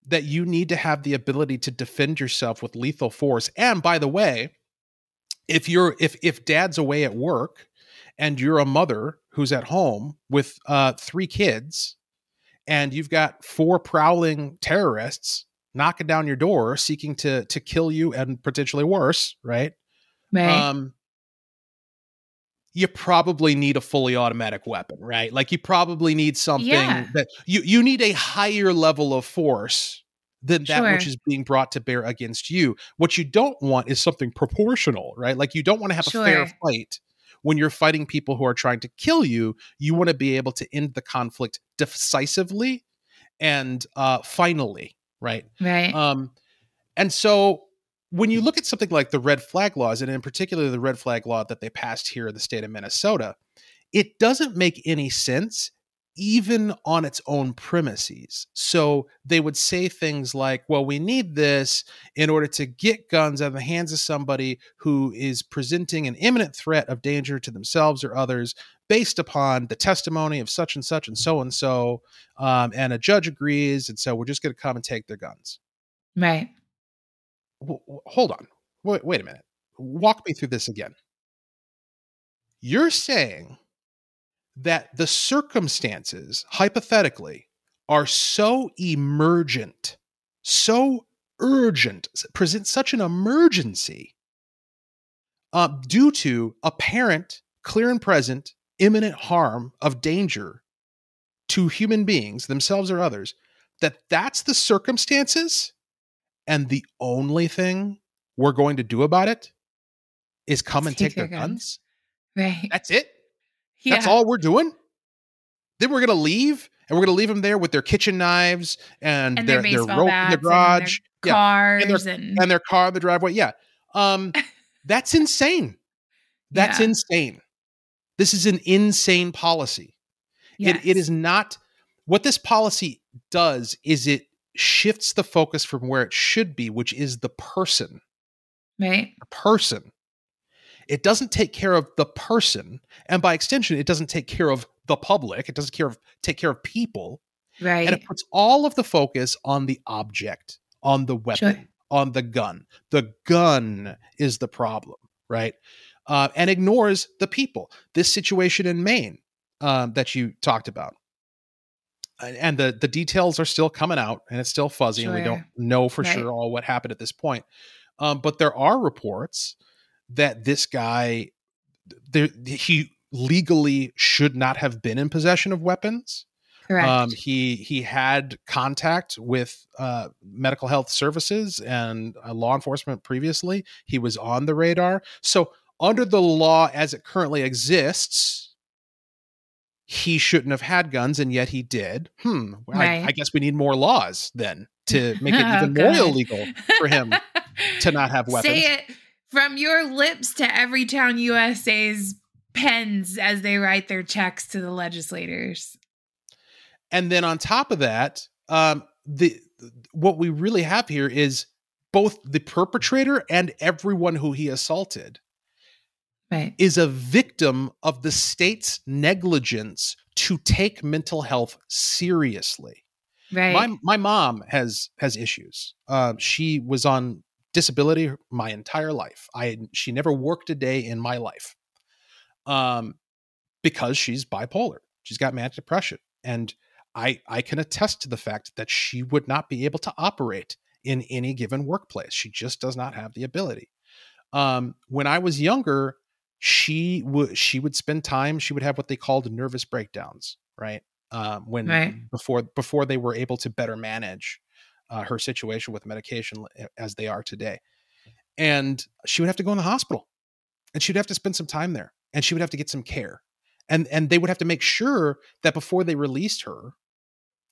that you need to have the ability to defend yourself with lethal force, and by the way, if you're if if dad's away at work and you're a mother who's at home with uh, three kids, and you've got four prowling terrorists knocking down your door seeking to to kill you and potentially worse, right? right. um you probably need a fully automatic weapon right? Like you probably need something Yeah. that you you need a higher level of force than that which is being brought to bear against you. What you don't want is something proportional right? Like you don't want to have a fair fight when you're fighting people who are trying to kill you. You want to be able to end the conflict decisively and uh finally right? Right. um, and so when you look at something like the red flag laws, and in particular the red flag law that they passed here in the state of Minnesota, it doesn't make any sense even on its own premises. So they would say things like, well, we need this in order to get guns out of the hands of somebody who is presenting an imminent threat of danger to themselves or others based upon the testimony of such and such and so and so. Um, and a judge agrees. And so we're just going to come and take their guns right. Hold on. Wait, wait a minute. Walk me through this again. You're saying that the circumstances, hypothetically, are so emergent, so urgent, present such an emergency uh, due to apparent, clear and present, imminent harm of danger to human beings, themselves or others, that that's the circumstances and the only thing we're going to do about it is come and Take take their their guns. guns. Right. That's it. yeah. That's all we're doing. Then we're gonna leave, and we're gonna leave them there with their kitchen knives and, and their their their rope in the garage, and their yeah, cars and and, and their car in the driveway. Yeah, um, that's insane. That's Yeah. insane. This is an insane policy. It, it Yes. is not what this policy does. Is it shifts the focus from where it should be, which is the person. right. the person. It doesn't take care of the person, and by extension, it doesn't take care of the public. It doesn't care of take care of people, Right. and it puts all of the focus on the object, on the weapon, Sure. on the gun. The gun is the problem, right? Uh, and ignores the people. This situation in Maine um, that you talked about, and the the details are still coming out, and it's still fuzzy, and we don't know for Right. sure all what happened at this point. Um, but there are reports that this guy, there he legally should not have been in possession of weapons. Correct. Um, he he had contact with uh, medical health services and uh, law enforcement previously. He was on the radar. So under the law as it currently exists, he shouldn't have had guns, and yet he did. Hmm. I, Right. I guess we need more laws then to make it Oh, even more illegal for him to not have weapons. Say it from your lips to Everytown USA's pens as they write their checks to the legislators. and then on top of that um the what we really have here is both the perpetrator and everyone who he assaulted Right. is a victim of the state's negligence to take mental health seriously. Right. my my mom has has issues. Uh, she was on disability my entire life. I she never worked a day in my life um because she's bipolar. She's got manic depression. And i i can attest to the fact that she would not be able to operate in any given workplace. She just does not have the ability. Um when i was younger she would she would spend time she would have what they called nervous breakdowns right um, when Right. before before they were able to better manage uh, her situation with medication as they are today and she would have to go in the hospital and she'd have to spend some time there and she would have to get some care and and they would have to make sure that before they released her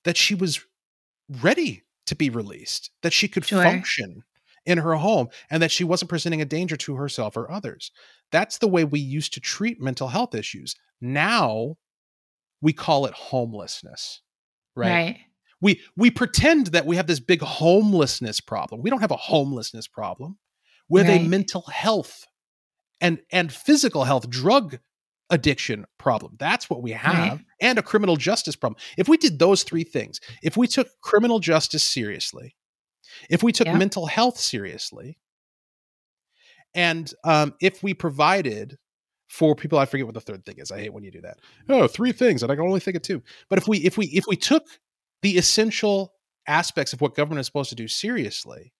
that she was ready to be released that she could Sure. function in her home and that she wasn't presenting a danger to herself or others. That's the way we used to treat mental health issues. Now we call it homelessness right, right. we we pretend that we have this big homelessness problem. We don't have a homelessness problem. We have a mental health and and physical health drug addiction problem. That's what we have and a criminal justice problem. If we did those three things if we took criminal justice seriously if we took Yeah. mental health seriously and um, if we provided for people i forget what the third thing is i hate when you do that oh three things and i can only think of two but if we if we if we took the essential aspects of what government is supposed to do seriously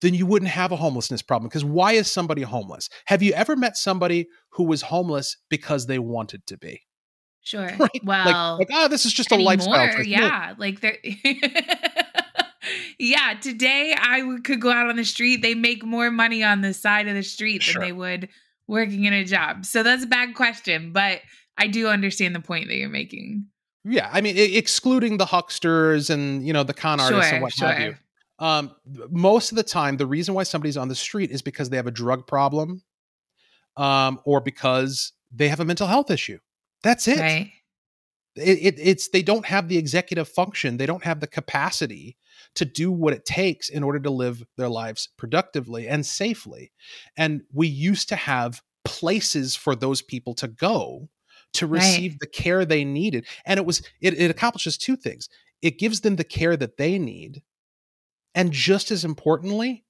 then you wouldn't have a homelessness problem because why is somebody homeless have you ever met somebody who was homeless because they wanted to be Sure. right Well, like, like oh this is just a lifestyle anymore, choice." No, Yeah, like there. yeah, today I could go out on the street. They make more money on the side of the street Sure. than they would working in a job. So that's a bad question, but I do understand the point that you're making. yeah i mean excluding the hucksters and you know the con artists and Sure, have you sure. um, most of the time, the reason why somebody's on the street is because they have a drug problem, um, or because they have a mental health issue. That's it. Right. It, it. It's they don't have the executive function. They don't have the capacity to do what it takes in order to live their lives productively and safely. And we used to have places for those people to go to Right. receive the care they needed. And it was it, it accomplishes two things. It gives them the care that they need. And just as importantly,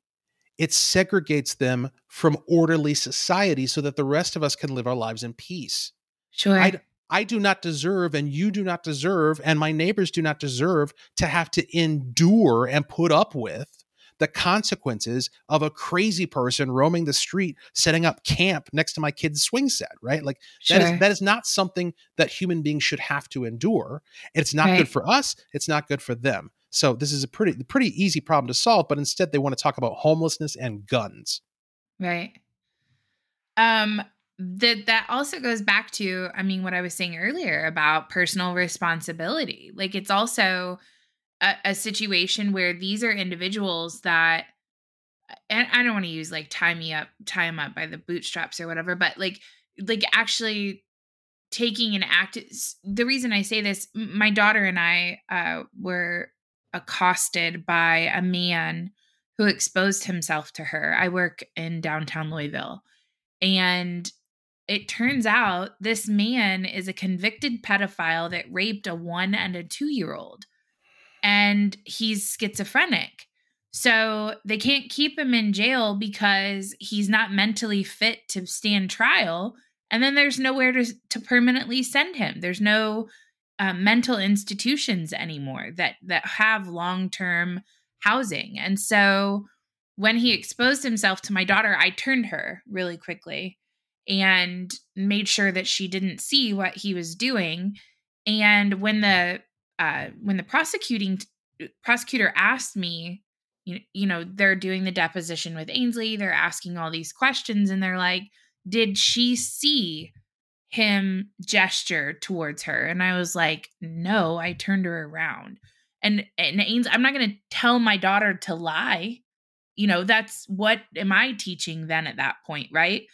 it segregates them from orderly society so that the rest of us can live our lives in peace. Sure. I, I do not deserve, and you do not deserve, and my neighbors do not deserve to have to endure and put up with the consequences of a crazy person roaming the street, setting up camp next to my kid's swing set, right? Like that sure. is that is not something that human beings should have to endure. It's not Right. good for us. It's not good for them. So this is a pretty pretty easy problem to solve, but instead they want to talk about homelessness and guns. Right. Um that that also goes back to I mean what I was saying earlier about personal responsibility. Like it's also a, a situation where these are individuals that and I don't want to use like tie me up, tie them up by the bootstraps or whatever, but like like actually taking an act the reason I say this, my daughter and I uh were accosted by a man who exposed himself to her. I work in downtown Louisville. And it turns out this man is a convicted pedophile that raped a one and a two year old. And he's schizophrenic. So they can't keep him in jail because he's not mentally fit to stand trial. And then there's nowhere to, to permanently send him. There's no uh, mental institutions anymore that that have long-term housing. And so when he exposed himself to my daughter, I turned her really quickly and made sure that she didn't see what he was doing. And when the uh, when the prosecuting prosecutor asked me, you, you know, they're doing the deposition with Ainsley, they're asking all these questions, and they're like, "Did she see him gesture towards her?" And I was like, "No, I turned her around." And and Ainsley, I'm not going to tell my daughter to lie. You know, that's what am I teaching then at that point, right?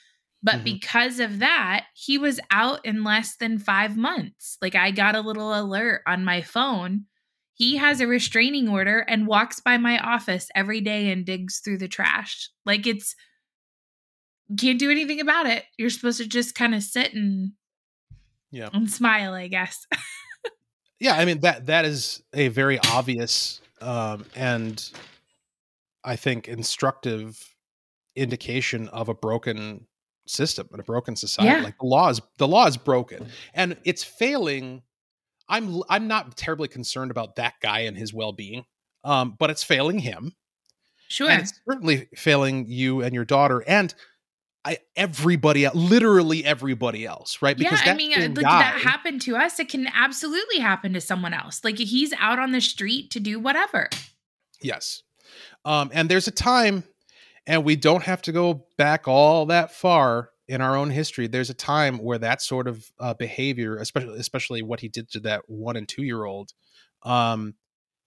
But mm-hmm. because of that, he was out in less than five months. Like I got a little alert on my phone. He has a restraining order and walks by my office every day and digs through the trash. Like it's, you can't do anything about it. You're supposed to just kind of sit and, yeah, and smile, I guess. yeah, I mean that that is a very obvious um, and I think instructive indication of a broken system and a broken society. Yeah. Like the law is the law is broken and it's failing. I'm I'm not terribly concerned about that guy and his well being, um, but it's failing him. Sure, and it's certainly failing you and your daughter and. I, everybody, literally everybody else, right? Because yeah, I mean, like guy, that happened to us. It can absolutely happen to someone else. Like he's out on the street to do whatever. Yes, um, and there's a time and we don't have to go back all that far in our own history. There's a time where that sort of uh, behavior, especially especially what he did to that one and two year old, um,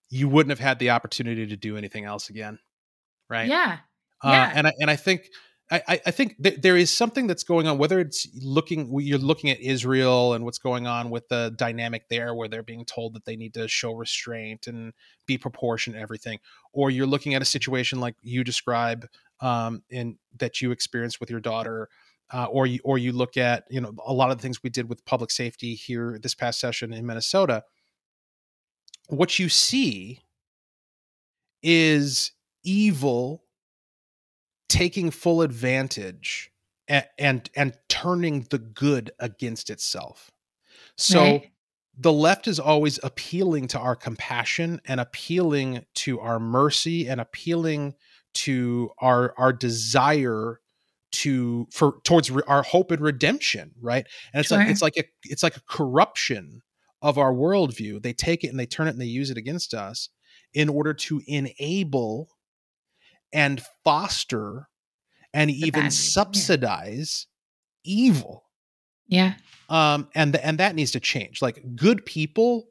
you wouldn't have had the opportunity to do anything else again, right? Yeah, uh, yeah. And I and I think I, I think th- there is something that's going on. Whether it's looking, you're looking at Israel and what's going on with the dynamic there, where they're being told that they need to show restraint and be proportionate, everything, or you're looking at a situation like you describe um, in that you experienced with your daughter, uh, or you or you look at you know a lot of the things we did with public safety here this past session in Minnesota. What you see is evil taking full advantage and and, and turning the good against itself. So. Right the left is always appealing to our compassion and appealing to our mercy and appealing to our our desire to for towards re- our hope and redemption right? And it's sure. like it's like a it's like a corruption of our worldview. They take it and they turn it and they use it against us in order to enable and foster and the even subsidize yeah. evil. Yeah. Um and the, and that needs to change. Like good people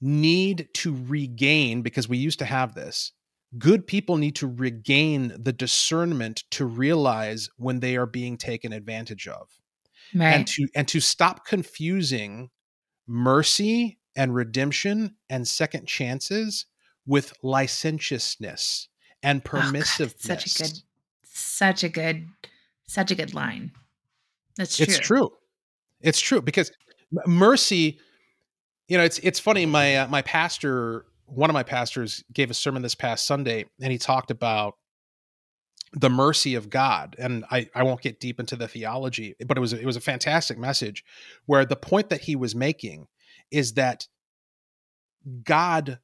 need to regain because we used to have this good people need to regain the discernment to realize when they are being taken advantage of right. and to and to stop confusing mercy and redemption and second chances with licentiousness and permissiveness. Oh God, such a good such a good such a good line. That's true. It's true. It's true because mercy you know it's it's funny my uh, my pastor one of my pastors gave a sermon this past Sunday, and he talked about the mercy of God. And I, I won't get deep into the theology, but it was it was a fantastic message where the point that he was making is that God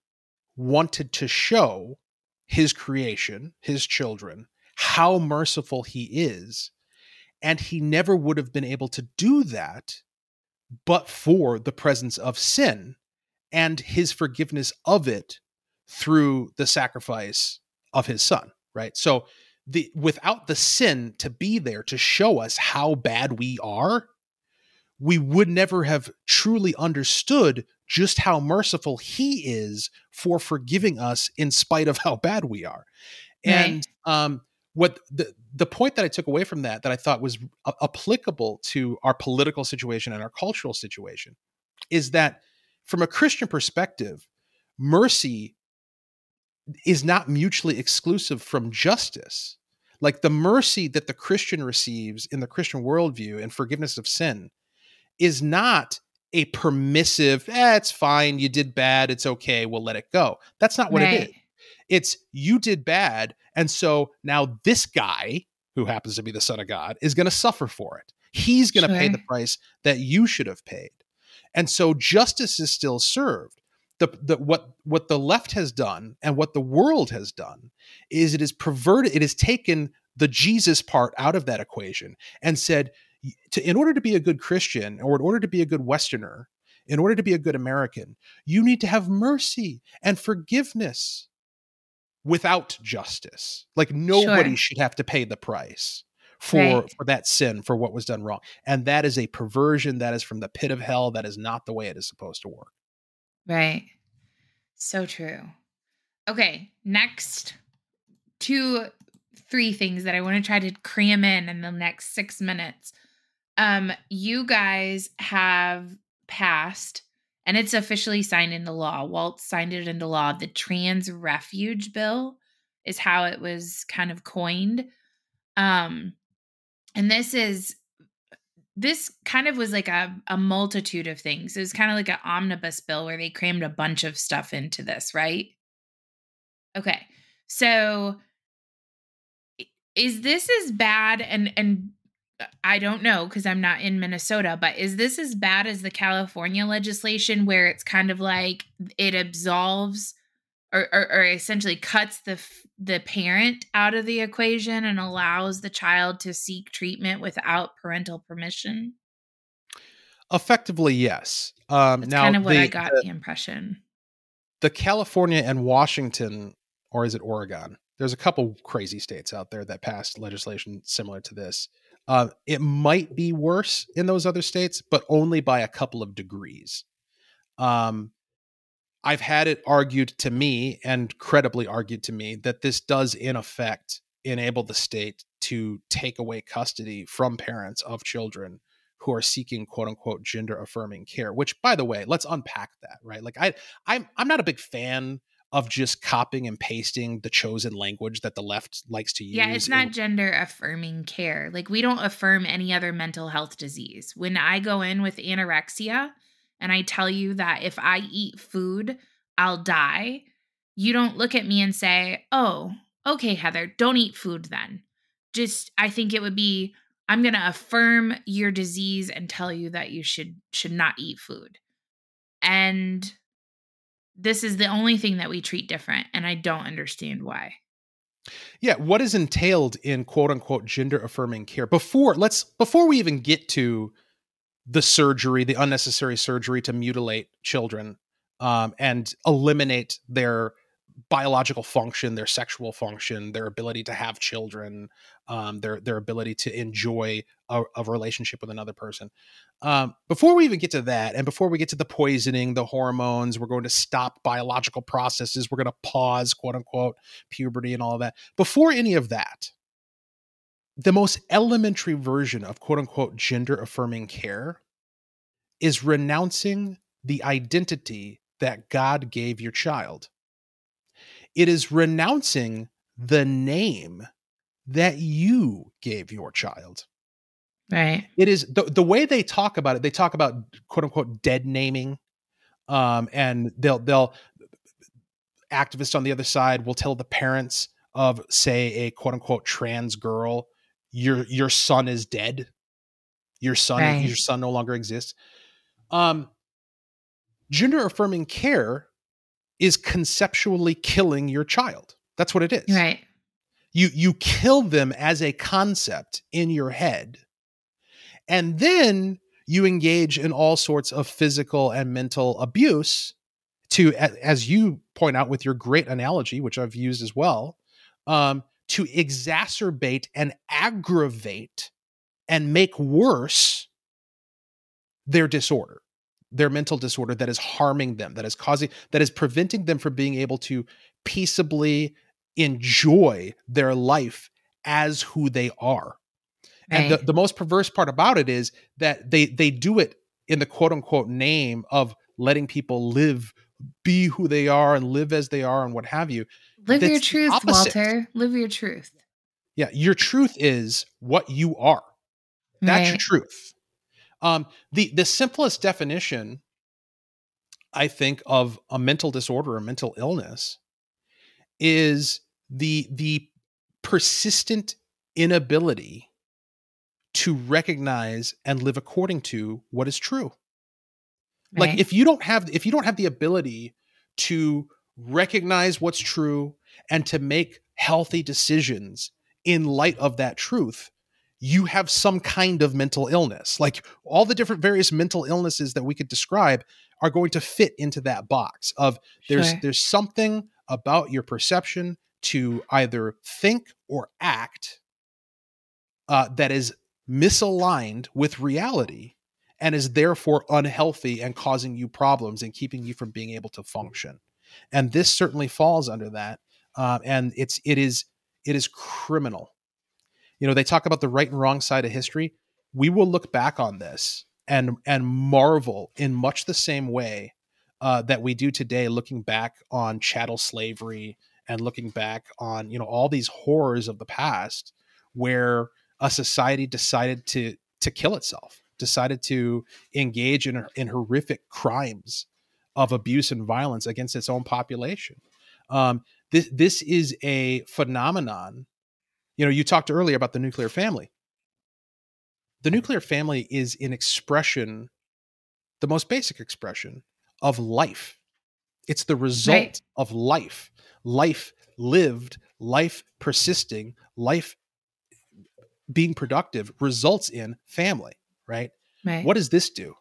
wanted to show his creation, his children, how merciful he is. And he never would have been able to do that but for the presence of sin and his forgiveness of it through the sacrifice of his son, right? So the without the sin to be there to show us how bad we are, we would never have truly understood just how merciful he is for forgiving us in spite of how bad we are. Right. And um what the the point that I took away from that that I thought was a- applicable to our political situation and our cultural situation is that from a Christian perspective, mercy is not mutually exclusive from justice. Like the mercy that the Christian receives in the Christian worldview and forgiveness of sin is not a permissive, eh, it's fine, you did bad, it's okay, we'll let it go. That's not what right. it is. It's you did bad, and so now this guy, who happens to be the Son of God, is going to suffer for it. He's going to sure. pay the price that you should have paid and so justice is still served the, the what what the left has done and what the world has done is it has perverted it has taken the jesus part out of that equation and said to, in order to be a good christian or in order to be a good westerner in order to be a good American, you need to have mercy and forgiveness without justice. Like nobody Sure. should have to pay the price for Right. for that sin for what was done wrong. And that is a perversion that is from the pit of hell that is not the way it is supposed to work. Right. So true. Okay, next two three things that I want to try to cram in in the next 6 minutes. Um you guys have passed and it's officially signed into law. Walz signed it into law. The trans refuge bill is how it was kind of coined. Um and this is this kind of was like a, a multitude of things. It was kind of like an omnibus bill where they crammed a bunch of stuff into this, right? Okay. So is this as bad and and uh, I don't know because I'm not in Minnesota, but is this as bad as the California legislation where it's kind of like it absolves or, or, or essentially cuts the the parent out of the equation and allows the child to seek treatment without parental permission? Effectively, yes. Um, That's now, kind of what the, I got the, the impression. the California and Washington, or is it Oregon? There's a couple crazy states out there that passed legislation similar to this. Uh, it might be worse in those other states, but only by a couple of degrees. Um, I've had it argued to me and credibly argued to me that this does, in effect, enable the state to take away custody from parents of children who are seeking quote unquote gender affirming care which by the way let's unpack that right like i i'm i'm not a big fan of just copying and pasting the chosen language that the left likes to use Yeah, it's in- not gender affirming care. Like we don't affirm any other mental health disease. When I go in with anorexia and I tell you that if I eat food, I'll die, you don't look at me and say, "Oh, okay, Heather, don't eat food then." Just I think it would be I'm going to affirm your disease and tell you that you should should not eat food. And this is the only thing that we treat different and I don't understand why. yeah what is entailed in quote unquote gender affirming care before let's before we even get to the surgery the unnecessary surgery to mutilate children um, and eliminate their biological function their sexual function their ability to have children um, their their ability to enjoy a, a relationship with another person um, before we even get to that and before we get to the poisoning the hormones we're going to stop biological processes we're going to pause quote unquote puberty and all of that. Before any of that, the most elementary version of quote unquote gender affirming care is renouncing the identity that God gave your child. It is renouncing the name that you gave your child. Right. It is the, the way they talk about it, they talk about quote unquote dead naming. Um, and they'll they'll activists on the other side will tell the parents of say a quote unquote trans girl your your son is dead your son Right. your son no longer exists um gender affirming care is conceptually killing your child that's what it is Right. you you kill them as a concept in your head and then you engage in all sorts of physical and mental abuse to as you point out with your great analogy which i've used as well um, to exacerbate and aggravate and make worse their disorder their mental disorder that is harming them that is causing that is preventing them from being able to peaceably enjoy their life as who they are. And the, the most perverse part about it is that they they do it in the quote unquote name of letting people live be who they are and live as they are and what have you Live your truth. Walter. Live your truth. yeah your truth is what you are that's your truth um the the simplest definition i think of a mental disorder or mental illness is the the persistent inability to recognize and live according to what is true like if you don't have if you don't have the ability to recognize what's true and to make healthy decisions in light of that truth you have some kind of mental illness. Like all the different various mental illnesses that we could describe are going to fit into that box of there's Sure. there's something about your perception to either think or act uh, that is misaligned with reality and is therefore unhealthy and causing you problems and keeping you from being able to function. And this certainly falls under that. Uh, and it's it is it is criminal. You know, they talk about the right and wrong side of history. We will look back on this and and marvel in much the same way uh, that we do today, looking back on chattel slavery and looking back on you know all these horrors of the past, where a society decided to to kill itself, decided to engage in in horrific crimes of abuse and violence against its own population. Um, this this is a phenomenon. You know, you talked earlier about the nuclear family. The nuclear family is an expression, the most basic expression of life. It's the result Right. of life, life lived, life persisting, life being productive results in family, right? Right. What does this do?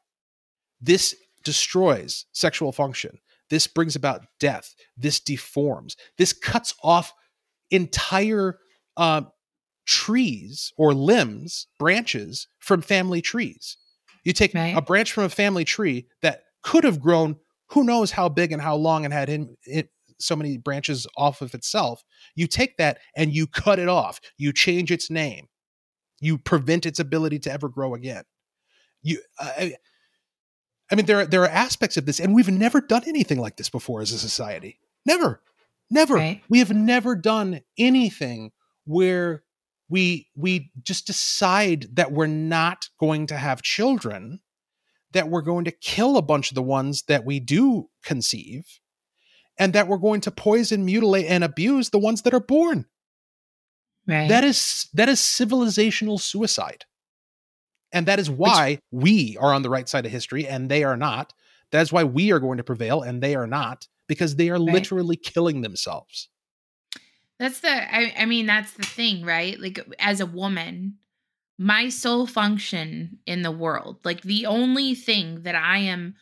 This destroys sexual function. This brings about death. This deforms. This cuts off entire uh, trees or limbs, branches from family trees. You take Right. a branch from a family tree that could have grown who knows how big and how long and had in, it, so many branches off of itself. You take that and you cut it off. You change its name. You prevent its ability to ever grow again. You, I, I mean, there are, there are aspects of this, and we've never done anything like this before as a society. Never, never. Right. We have never done anything where we we just decide that we're not going to have children, that we're going to kill a bunch of the ones that we do conceive, and that we're going to poison, mutilate, and abuse the ones that are born. right. That is that is civilizational suicide. And that is why we are on the right side of history and they are not. That is why we are going to prevail and they are not because they are Right. literally killing themselves. That's the I, I mean that's the thing, right? Like as a woman, my sole function in the world, like the only thing that I am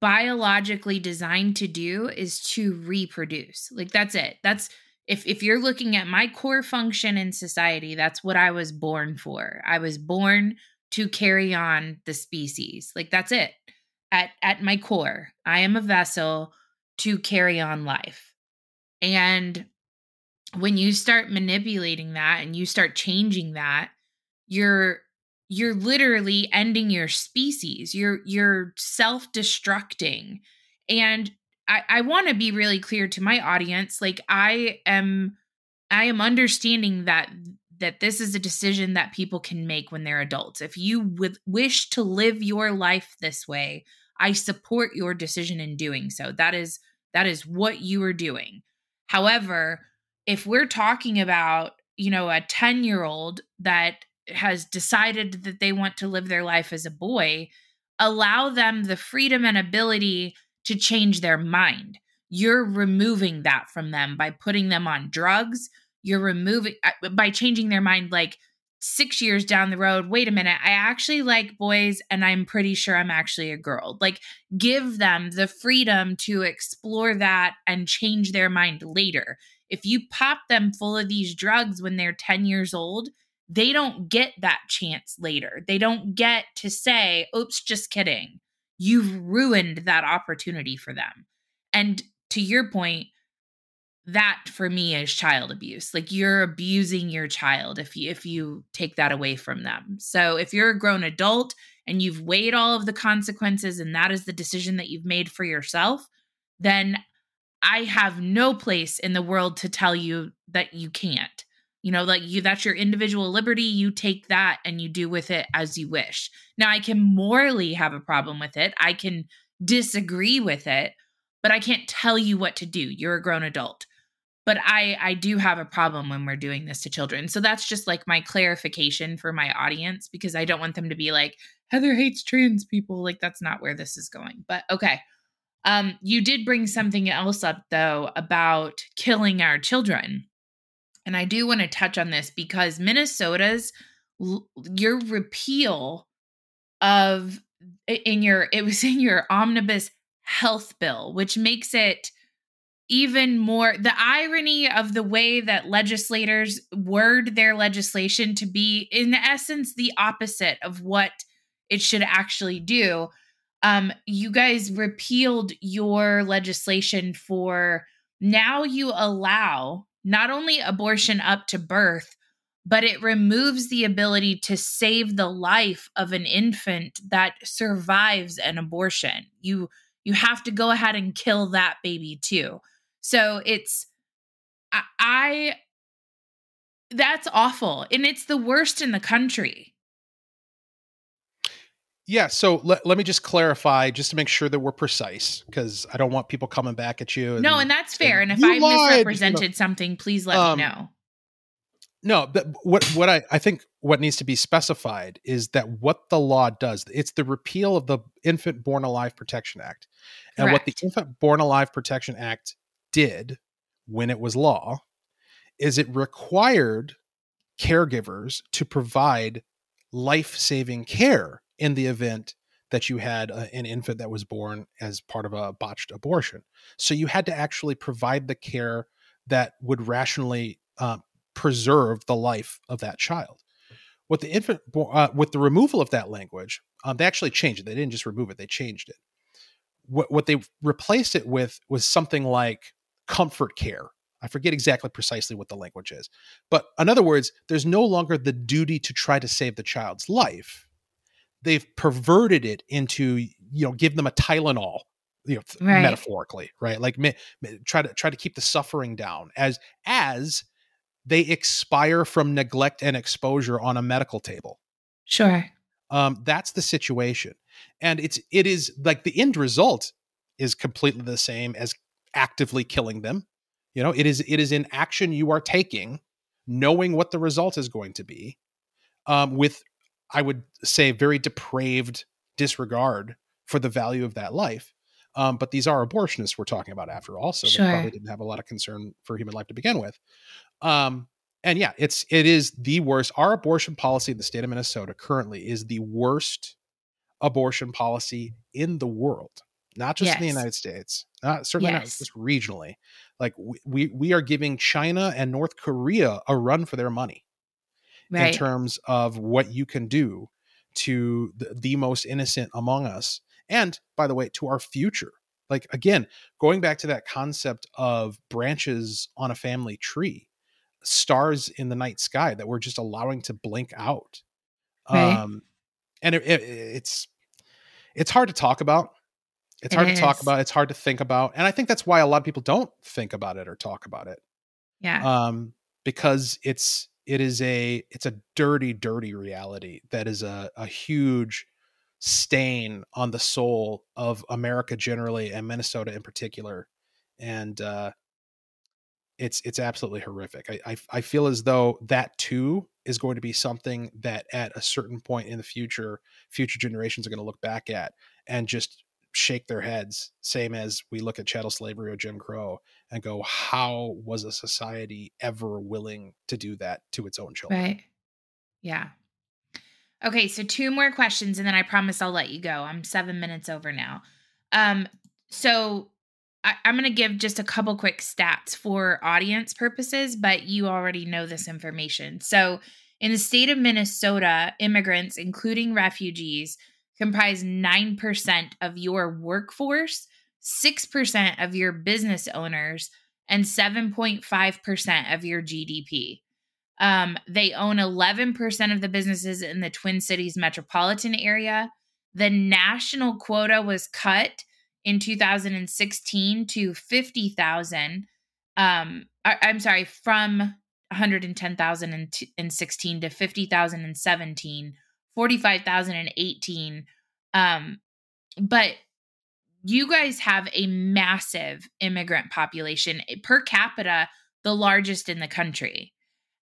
biologically designed to do is to reproduce. Like that's it. That's if if you're looking at my core function in society, that's what I was born for. I was born to carry on the species. Like that's it. At at my core, I am a vessel to carry on life. And when you start manipulating that and you start changing that you're you're literally ending your species you're you're self-destructing and i i want to be really clear to my audience like i am i am understanding that that this is a decision that people can make when they're adults. If you would wish to live your life this way i support your decision in doing so. That is that is what you are doing. However if we're talking about you know a 10 year old that has decided that they want to live their life as a boy allow them the freedom and ability to change their mind. You're removing that from them by putting them on drugs you're removing by changing their mind like 6 years down the road wait a minute i actually like boys and i'm pretty sure i'm actually a girl like give them the freedom to explore that and change their mind later if you pop them full of these drugs when they're 10 years old, they don't get that chance later. They don't get to say, oops, just kidding. You've ruined that opportunity for them. And to your point, that for me is child abuse. Like you're abusing your child if you if you take that away from them. So if you're a grown adult and you've weighed all of the consequences and that is the decision that you've made for yourself, then I have no place in the world to tell you that you can't. You know, like you that's your individual liberty. You take that and you do with it as you wish. Now, I can morally have a problem with it. I can disagree with it, but I can't tell you what to do. You're a grown adult. But I I do have a problem when we're doing this to children. So that's just like my clarification for my audience because I don't want them to be like Heather hates trans people. Like that's not where this is going. But okay. Um, you did bring something else up though about killing our children. And I do want to touch on this because Minnesota's your repeal of in your it was in your omnibus health bill which makes it even more the irony of the way that legislators word their legislation to be in essence the opposite of what it should actually do um you guys repealed your legislation for now you allow not only abortion up to birth but it removes the ability to save the life of an infant that survives an abortion. You you have to go ahead and kill that baby too. So it's I, I that's awful and it's the worst in the country. Yeah, so let, let me just clarify just to make sure that we're precise because I don't want people coming back at you. And no, and that's fair. And if I misrepresented you know, something, please let um, me know. No, but what what I, I think what needs to be specified is that what the law does, it's the repeal of the Infant Born Alive Protection Act. And Correct. what the Infant Born Alive Protection Act did when it was law is it required caregivers to provide life-saving care in the event that you had a, an infant that was born as part of a botched abortion. So you had to actually provide the care that would rationally uh, preserve the life of that child. With the infant, uh, with the removal of that language, um, they actually changed it. They didn't just remove it; they changed it. What what they replaced it with was something like comfort care. I forget exactly precisely what the language is, but in other words, there's no longer the duty to try to save the child's life. They've perverted it into you know give them a Tylenol you know right. metaphorically right like me, try to try to keep the suffering down as as they expire from neglect and exposure on a medical table. Sure. Um, that's the situation. And it's it is like the end result is completely the same as actively killing them. You know, it is it is an action you are taking, knowing what the result is going to be, um, with I would say very depraved disregard for the value of that life. Um, but these are abortionists we're talking about after all, so sure. they probably didn't have a lot of concern for human life to begin with. Um, and yeah, it's it is the worst. Our abortion policy in the state of Minnesota currently is the worst abortion policy in the world, not just yes. in the United States, not certainly yes. not just regionally. Like we we are giving China and North Korea a run for their money right. in terms of what you can do to the, the most innocent among us, and by the way, to our future. Like again, going back to that concept of branches on a family tree stars in the night sky that we're just allowing to blink out. Right. Um, and it, it, it's it's hard to talk about. It's hard to talk about. It's hard to think about, and I think that's why a lot of people don't think about it or talk about it. Yeah. Um, because it's it is a it's a dirty, dirty reality that is a a huge stain on the soul of America generally and Minnesota in particular. And uh, it's it's absolutely horrific. I, I, I feel as though that too is going to be something that at a certain point in the future, future generations are going to look back at and just shake their heads, same as we look at chattel slavery or Jim Crow and go, how was a society ever willing to do that to its own children? Right. Yeah. Okay, so two more questions and then I promise I'll let you go. I'm seven minutes over now. Um, so I, am going to give just a couple quick stats for audience purposes, but you already know this information. So, in the state of Minnesota, immigrants, including refugees, comprise 9% of your workforce, 6% of your business owners, and 7.5% of your GDP. Um, they own 11% of the businesses in the Twin Cities metropolitan area. The national quota was cut in 2016 to 50,000 um I, am sorry from 110,016 to 50,017 45,018 um but you guys have a massive immigrant population eh, per capita the largest in the country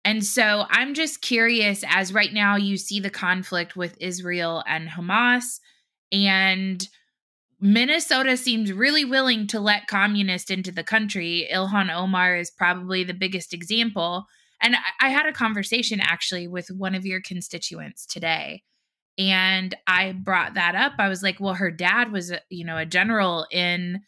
and so i'm just curious as right now you see the conflict with Israel and Hamas and Minnesota seems really willing to let communists into the country. Ilhan Omar is probably the biggest example. And I, I had a conversation actually with one of your constituents today. And I brought that up. I was like, well, her dad was, you know, a general in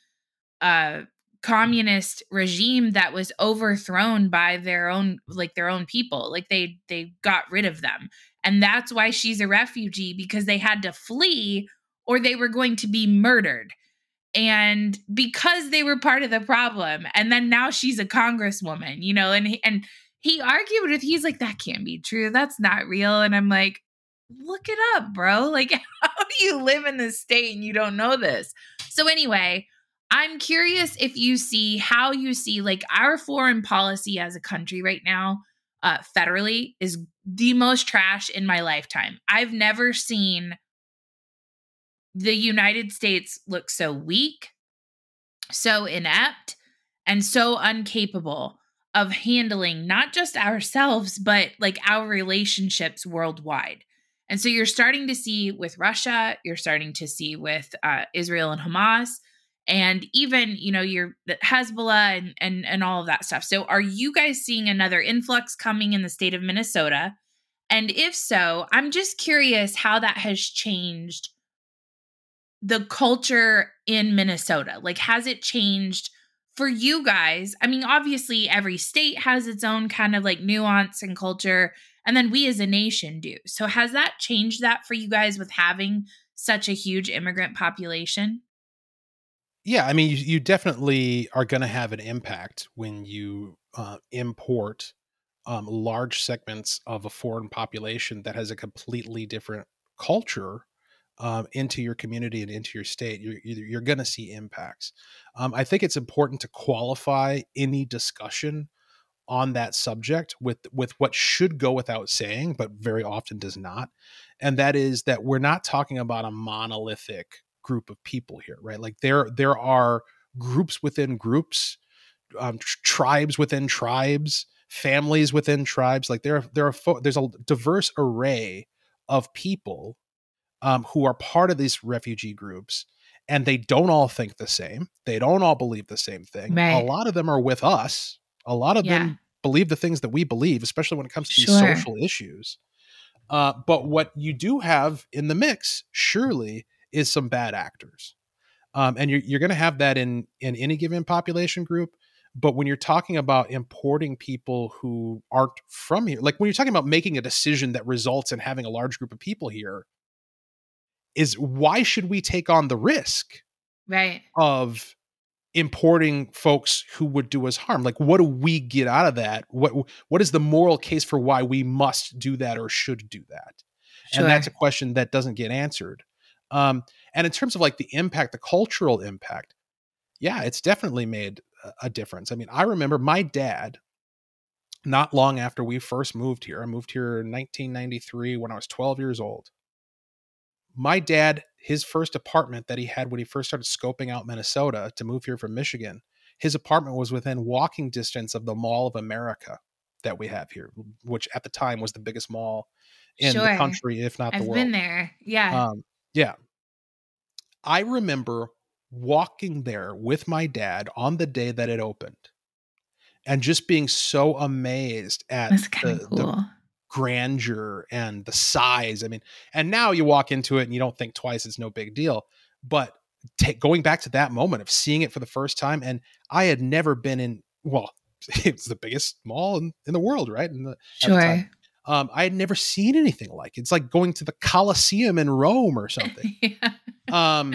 a communist regime that was overthrown by their own like their own people like they they got rid of them and that's why she's a refugee because they had to flee or they were going to be murdered and because they were part of the problem and then now she's a congresswoman you know and and he argued with he's like that can't be true. That's not real. And i'm like look it up bro. Like how do you live in this state and you don't know this? So anyway i'm curious if you see how you see like our foreign policy as a country right now uh federally is the most trash in my lifetime. I've never seen the United States look so weak, so inept, and so incapable of handling not just ourselves, but like our relationships worldwide. And so you're starting to see with Russia, you're starting to see with uh, Israel and Hamas, and even you know your Hezbollah and, and and all of that stuff. So are you guys seeing another influx coming in the state of Minnesota? And if so, I'm just curious how that has changed the culture in Minnesota? Like, has it changed for you guys? I mean, obviously, every state has its own kind of like nuance and culture, and then we as a nation do. So, has that changed that for you guys with having such a huge immigrant population? Yeah, I mean, you, you definitely are going to have an impact when you uh, import um, large segments of a foreign population that has a completely different culture um, into your community and into your state, you're, you're going to see impacts. Um, I think it's important to qualify any discussion on that subject with with what should go without saying, but very often does not, and that is that we're not talking about a monolithic group of people here, right? Like there there are groups within groups, um, tribes within tribes, families within tribes. Like there there are fo- there's a diverse array of people um, who are part of these refugee groups and they don't all think the same. They don't all believe the same thing. Right. A lot of them are with us. A lot of yeah. them believe the things that we believe, especially when it comes to sure. these social issues. Uh, but what you do have in the mix, surely, is some bad actors. Um, and you're, you're going to have that in in any given population group. But when you're talking about importing people who aren't from here, like when you're talking about making a decision that results in having a large group of people here, is why should we take on the risk right. of importing folks who would do us harm? Like what do we get out of that? What what is the moral case for why we must do that or should do that? Sure. and that's a question that doesn't get answered. Um and in terms of like the impact the cultural impact yeah it's definitely made a difference. I mean i remember my dad not long after we first moved here i moved here in 1993 when i was 12 years old my dad, his first apartment that he had when he first started scoping out Minnesota to move here from Michigan, his apartment was within walking distance of the Mall of America that we have here, which at the time was the biggest mall in sure. the country, if not the I've world. been there. Yeah. Um, yeah. I remember walking there with my dad on the day that it opened and just being so amazed at the, cool. the, grandeur and the size. I mean, and now you walk into it and you don't think twice, it's no big deal. But going back to that moment of seeing it for the first time, and I had never been in, well, it's the biggest mall in, in the world, right? In the, sure. Um, I had never seen anything like it. It's like going to the Colosseum in Rome or something. yeah. Um,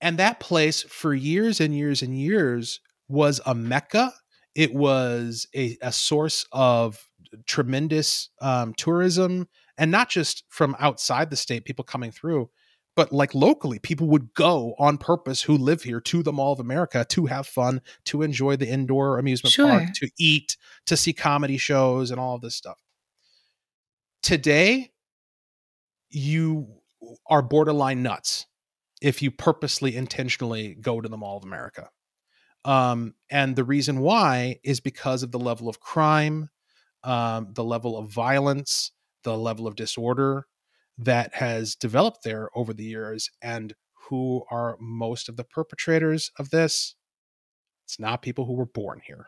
and that place for years and years and years was a mecca. It was a, a source of tremendous um, tourism and not just from outside the state people coming through but like locally people would go on purpose who live here to the mall of america to have fun to enjoy the indoor amusement sure. park to eat to see comedy shows and all of this stuff today you are borderline nuts if you purposely intentionally go to the mall of america um, and the reason why is because of the level of crime um, the level of violence, the level of disorder that has developed there over the years, and who are most of the perpetrators of this? It's not people who were born here.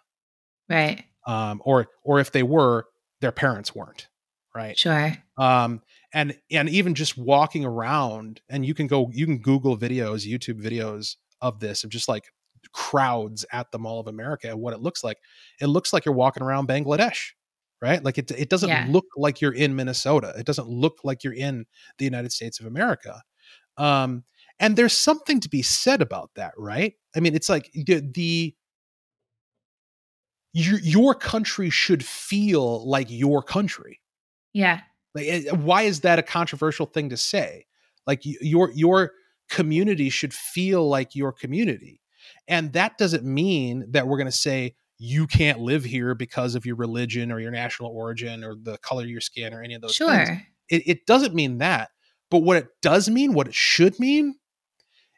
Right. um, or or if they were, their parents weren't, right? Sure. Um, and and even just walking around, and you can go, you can Google videos, YouTube videos of this, of just like crowds at the Mall of America and what it looks like. It looks like you're walking around Bangladesh, right? Like it, it doesn't Yeah. look like you're in Minnesota. It doesn't look like you're in the United States of America. Um, and there's something to be said about that, right? I mean, it's like the, the your, your country should feel like your country. Yeah. Like, eh, why is that a controversial thing to say? Like your your community should feel like your community, and that doesn't mean that we're going to say you can't live here because of your religion or your national origin or the color of your skin or any of those things. Sure. It, it doesn't mean that. But what it does mean, what it should mean,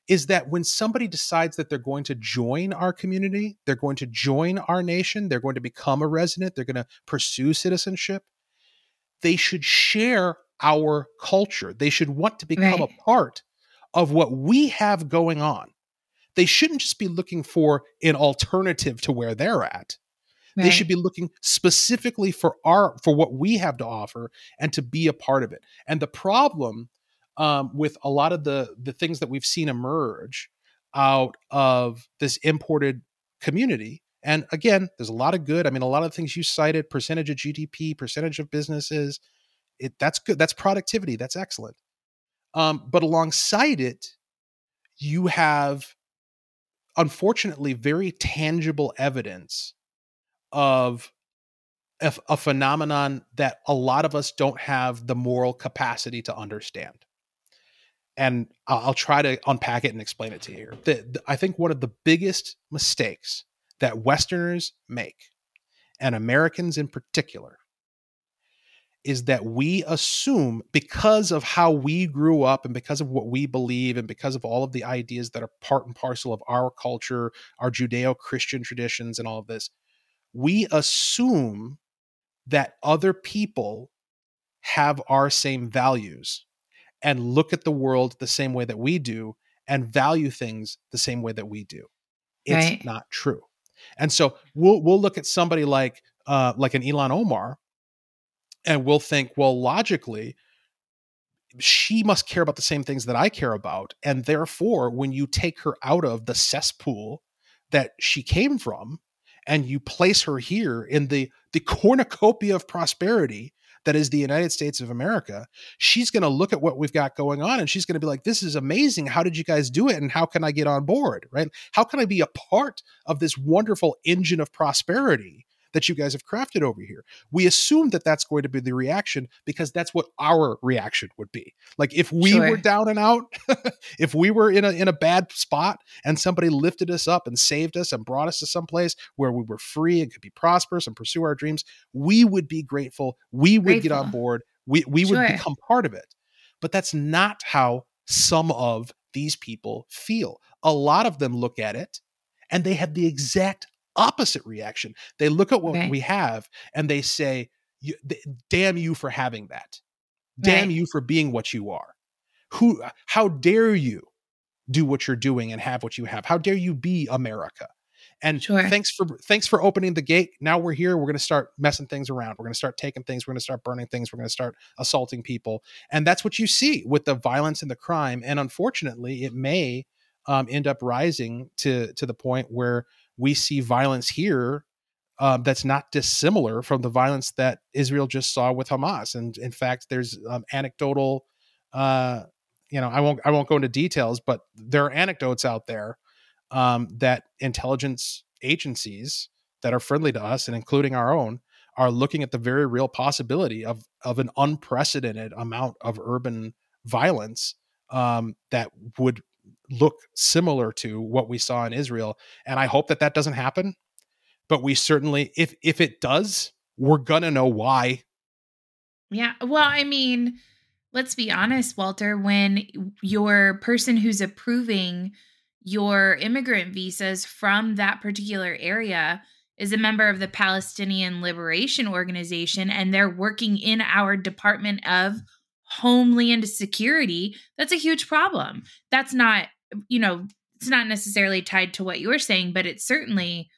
is that when somebody decides that they're going to join our community, they're going to join our nation, they're going to become a resident, they're going to pursue citizenship, they should share our culture. They should want to become Right. a part of what we have going on. They shouldn't just be looking for an alternative to where they're at. They should be looking specifically for our for what we have to offer and to be a part of it. And the problem um, with a lot of the the things that we've seen emerge out of this imported community and again there's a lot of good. I mean a lot of things you cited percentage of gdp percentage of businesses it that's good. That's productivity. That's excellent. Um, but alongside it you have unfortunately very tangible evidence of a phenomenon that a lot of us don't have the moral capacity to understand. And I'll, I'll try to unpack it and explain it to you here. The, the- I think one of the biggest mistakes that Westerners make, and Americans in particular, is that we assume because of how we grew up and because of what we believe and because of all of the ideas that are part and parcel of our culture, our Judeo Christian traditions, and all of this, we assume that other people have our same values and look at the world the same way that we do and value things the same way that we do. It's Right. not true. And so we'll we'll look at somebody like uh like an Ilhan Omar and we'll think, well, logically, she must care about the same things that I care about. And therefore, when you take her out of the cesspool that she came from and you place her here in the the cornucopia of prosperity that is the United States of America, she's going to look at what we've got going on and she's going to be like, this is amazing. How did you guys do it? And how can I get on board? Right? How can I be a part of this wonderful engine of prosperity that you guys have crafted over here? We assume that that's going to be the reaction because that's what our reaction would be. Like if we Sure. were down and out, if we were in a in a bad spot and somebody lifted us up and saved us and brought us to some place where we were free and could be prosperous and pursue our dreams, we would be grateful. We would get on board. We we would become part of it. But that's not how some of these people feel. A lot of them look at it and they have the exact opposite reaction. They look at what Okay. we have and they say, "You- th- "Damn you for having that. Damn Right. you for being what you are. Who? How dare you do what you're doing and have what you have? How dare you be America?" And Sure. thanks for thanks for opening the gate. Now we're here. We're going to start messing things around. We're going to start taking things. We're going to start burning things. We're going to start assaulting people. And that's what you see with the violence and the crime. And unfortunately, it may um, end up rising to to the point where we see violence here um, that's not dissimilar from the violence that Israel just saw with Hamas. And in fact, there's um, anecdotal, uh, you know, I won't I won't go into details, but there are anecdotes out there um, that intelligence agencies that are friendly to us, and including our own, are looking at the very real possibility of of an unprecedented amount of urban violence um, that would look similar to what we saw in Israel. And I hope that that doesn't happen. But we certainly, if if it does, we're gonna know why. Yeah. Well, I mean, let's be honest, Walter, when your person who's approving your immigrant visas from that particular area is a member of the Palestinian Liberation Organization and they're working in our Department of Homeland Security, that's a huge problem. That's not, you know, it's not necessarily tied to what you're saying, but it's certainly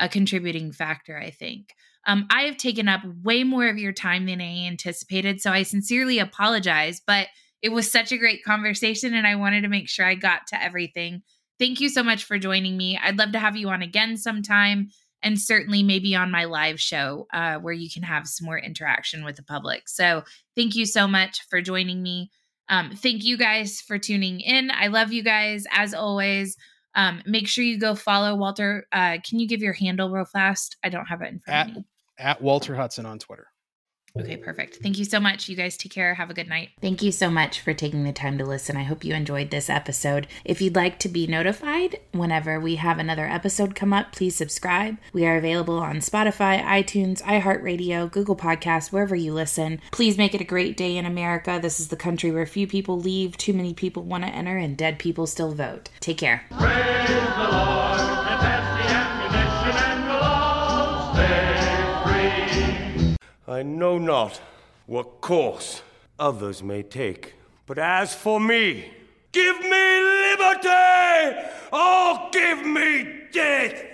a contributing factor, I think. Um, I have taken up way more of your time than I anticipated. So I sincerely apologize, but it was such a great conversation and I wanted to make sure I got to everything. Thank you so much for joining me. I'd love to have you on again sometime and certainly maybe on my live show uh, where you can have some more interaction with the public. So thank you so much for joining me. Um, thank you guys for tuning in. I love you guys as always. Um, make sure you go follow Walter. Uh, can you give your handle real fast? I don't have it in front at, of me. At Walter Hudson on Twitter. Okay, perfect. Thank you so much. You guys take care. Have a good night. Thank you so much for taking the time to listen. I hope you enjoyed this episode. If you'd like to be notified whenever we have another episode come up, please subscribe. We are available on Spotify, iTunes, iHeartRadio, Google Podcasts, wherever you listen. Please make it a great day in America. This is the country where few people leave, too many people want to enter, and dead people still vote. Take care. I know not what course others may take, but as for me, give me liberty or give me death!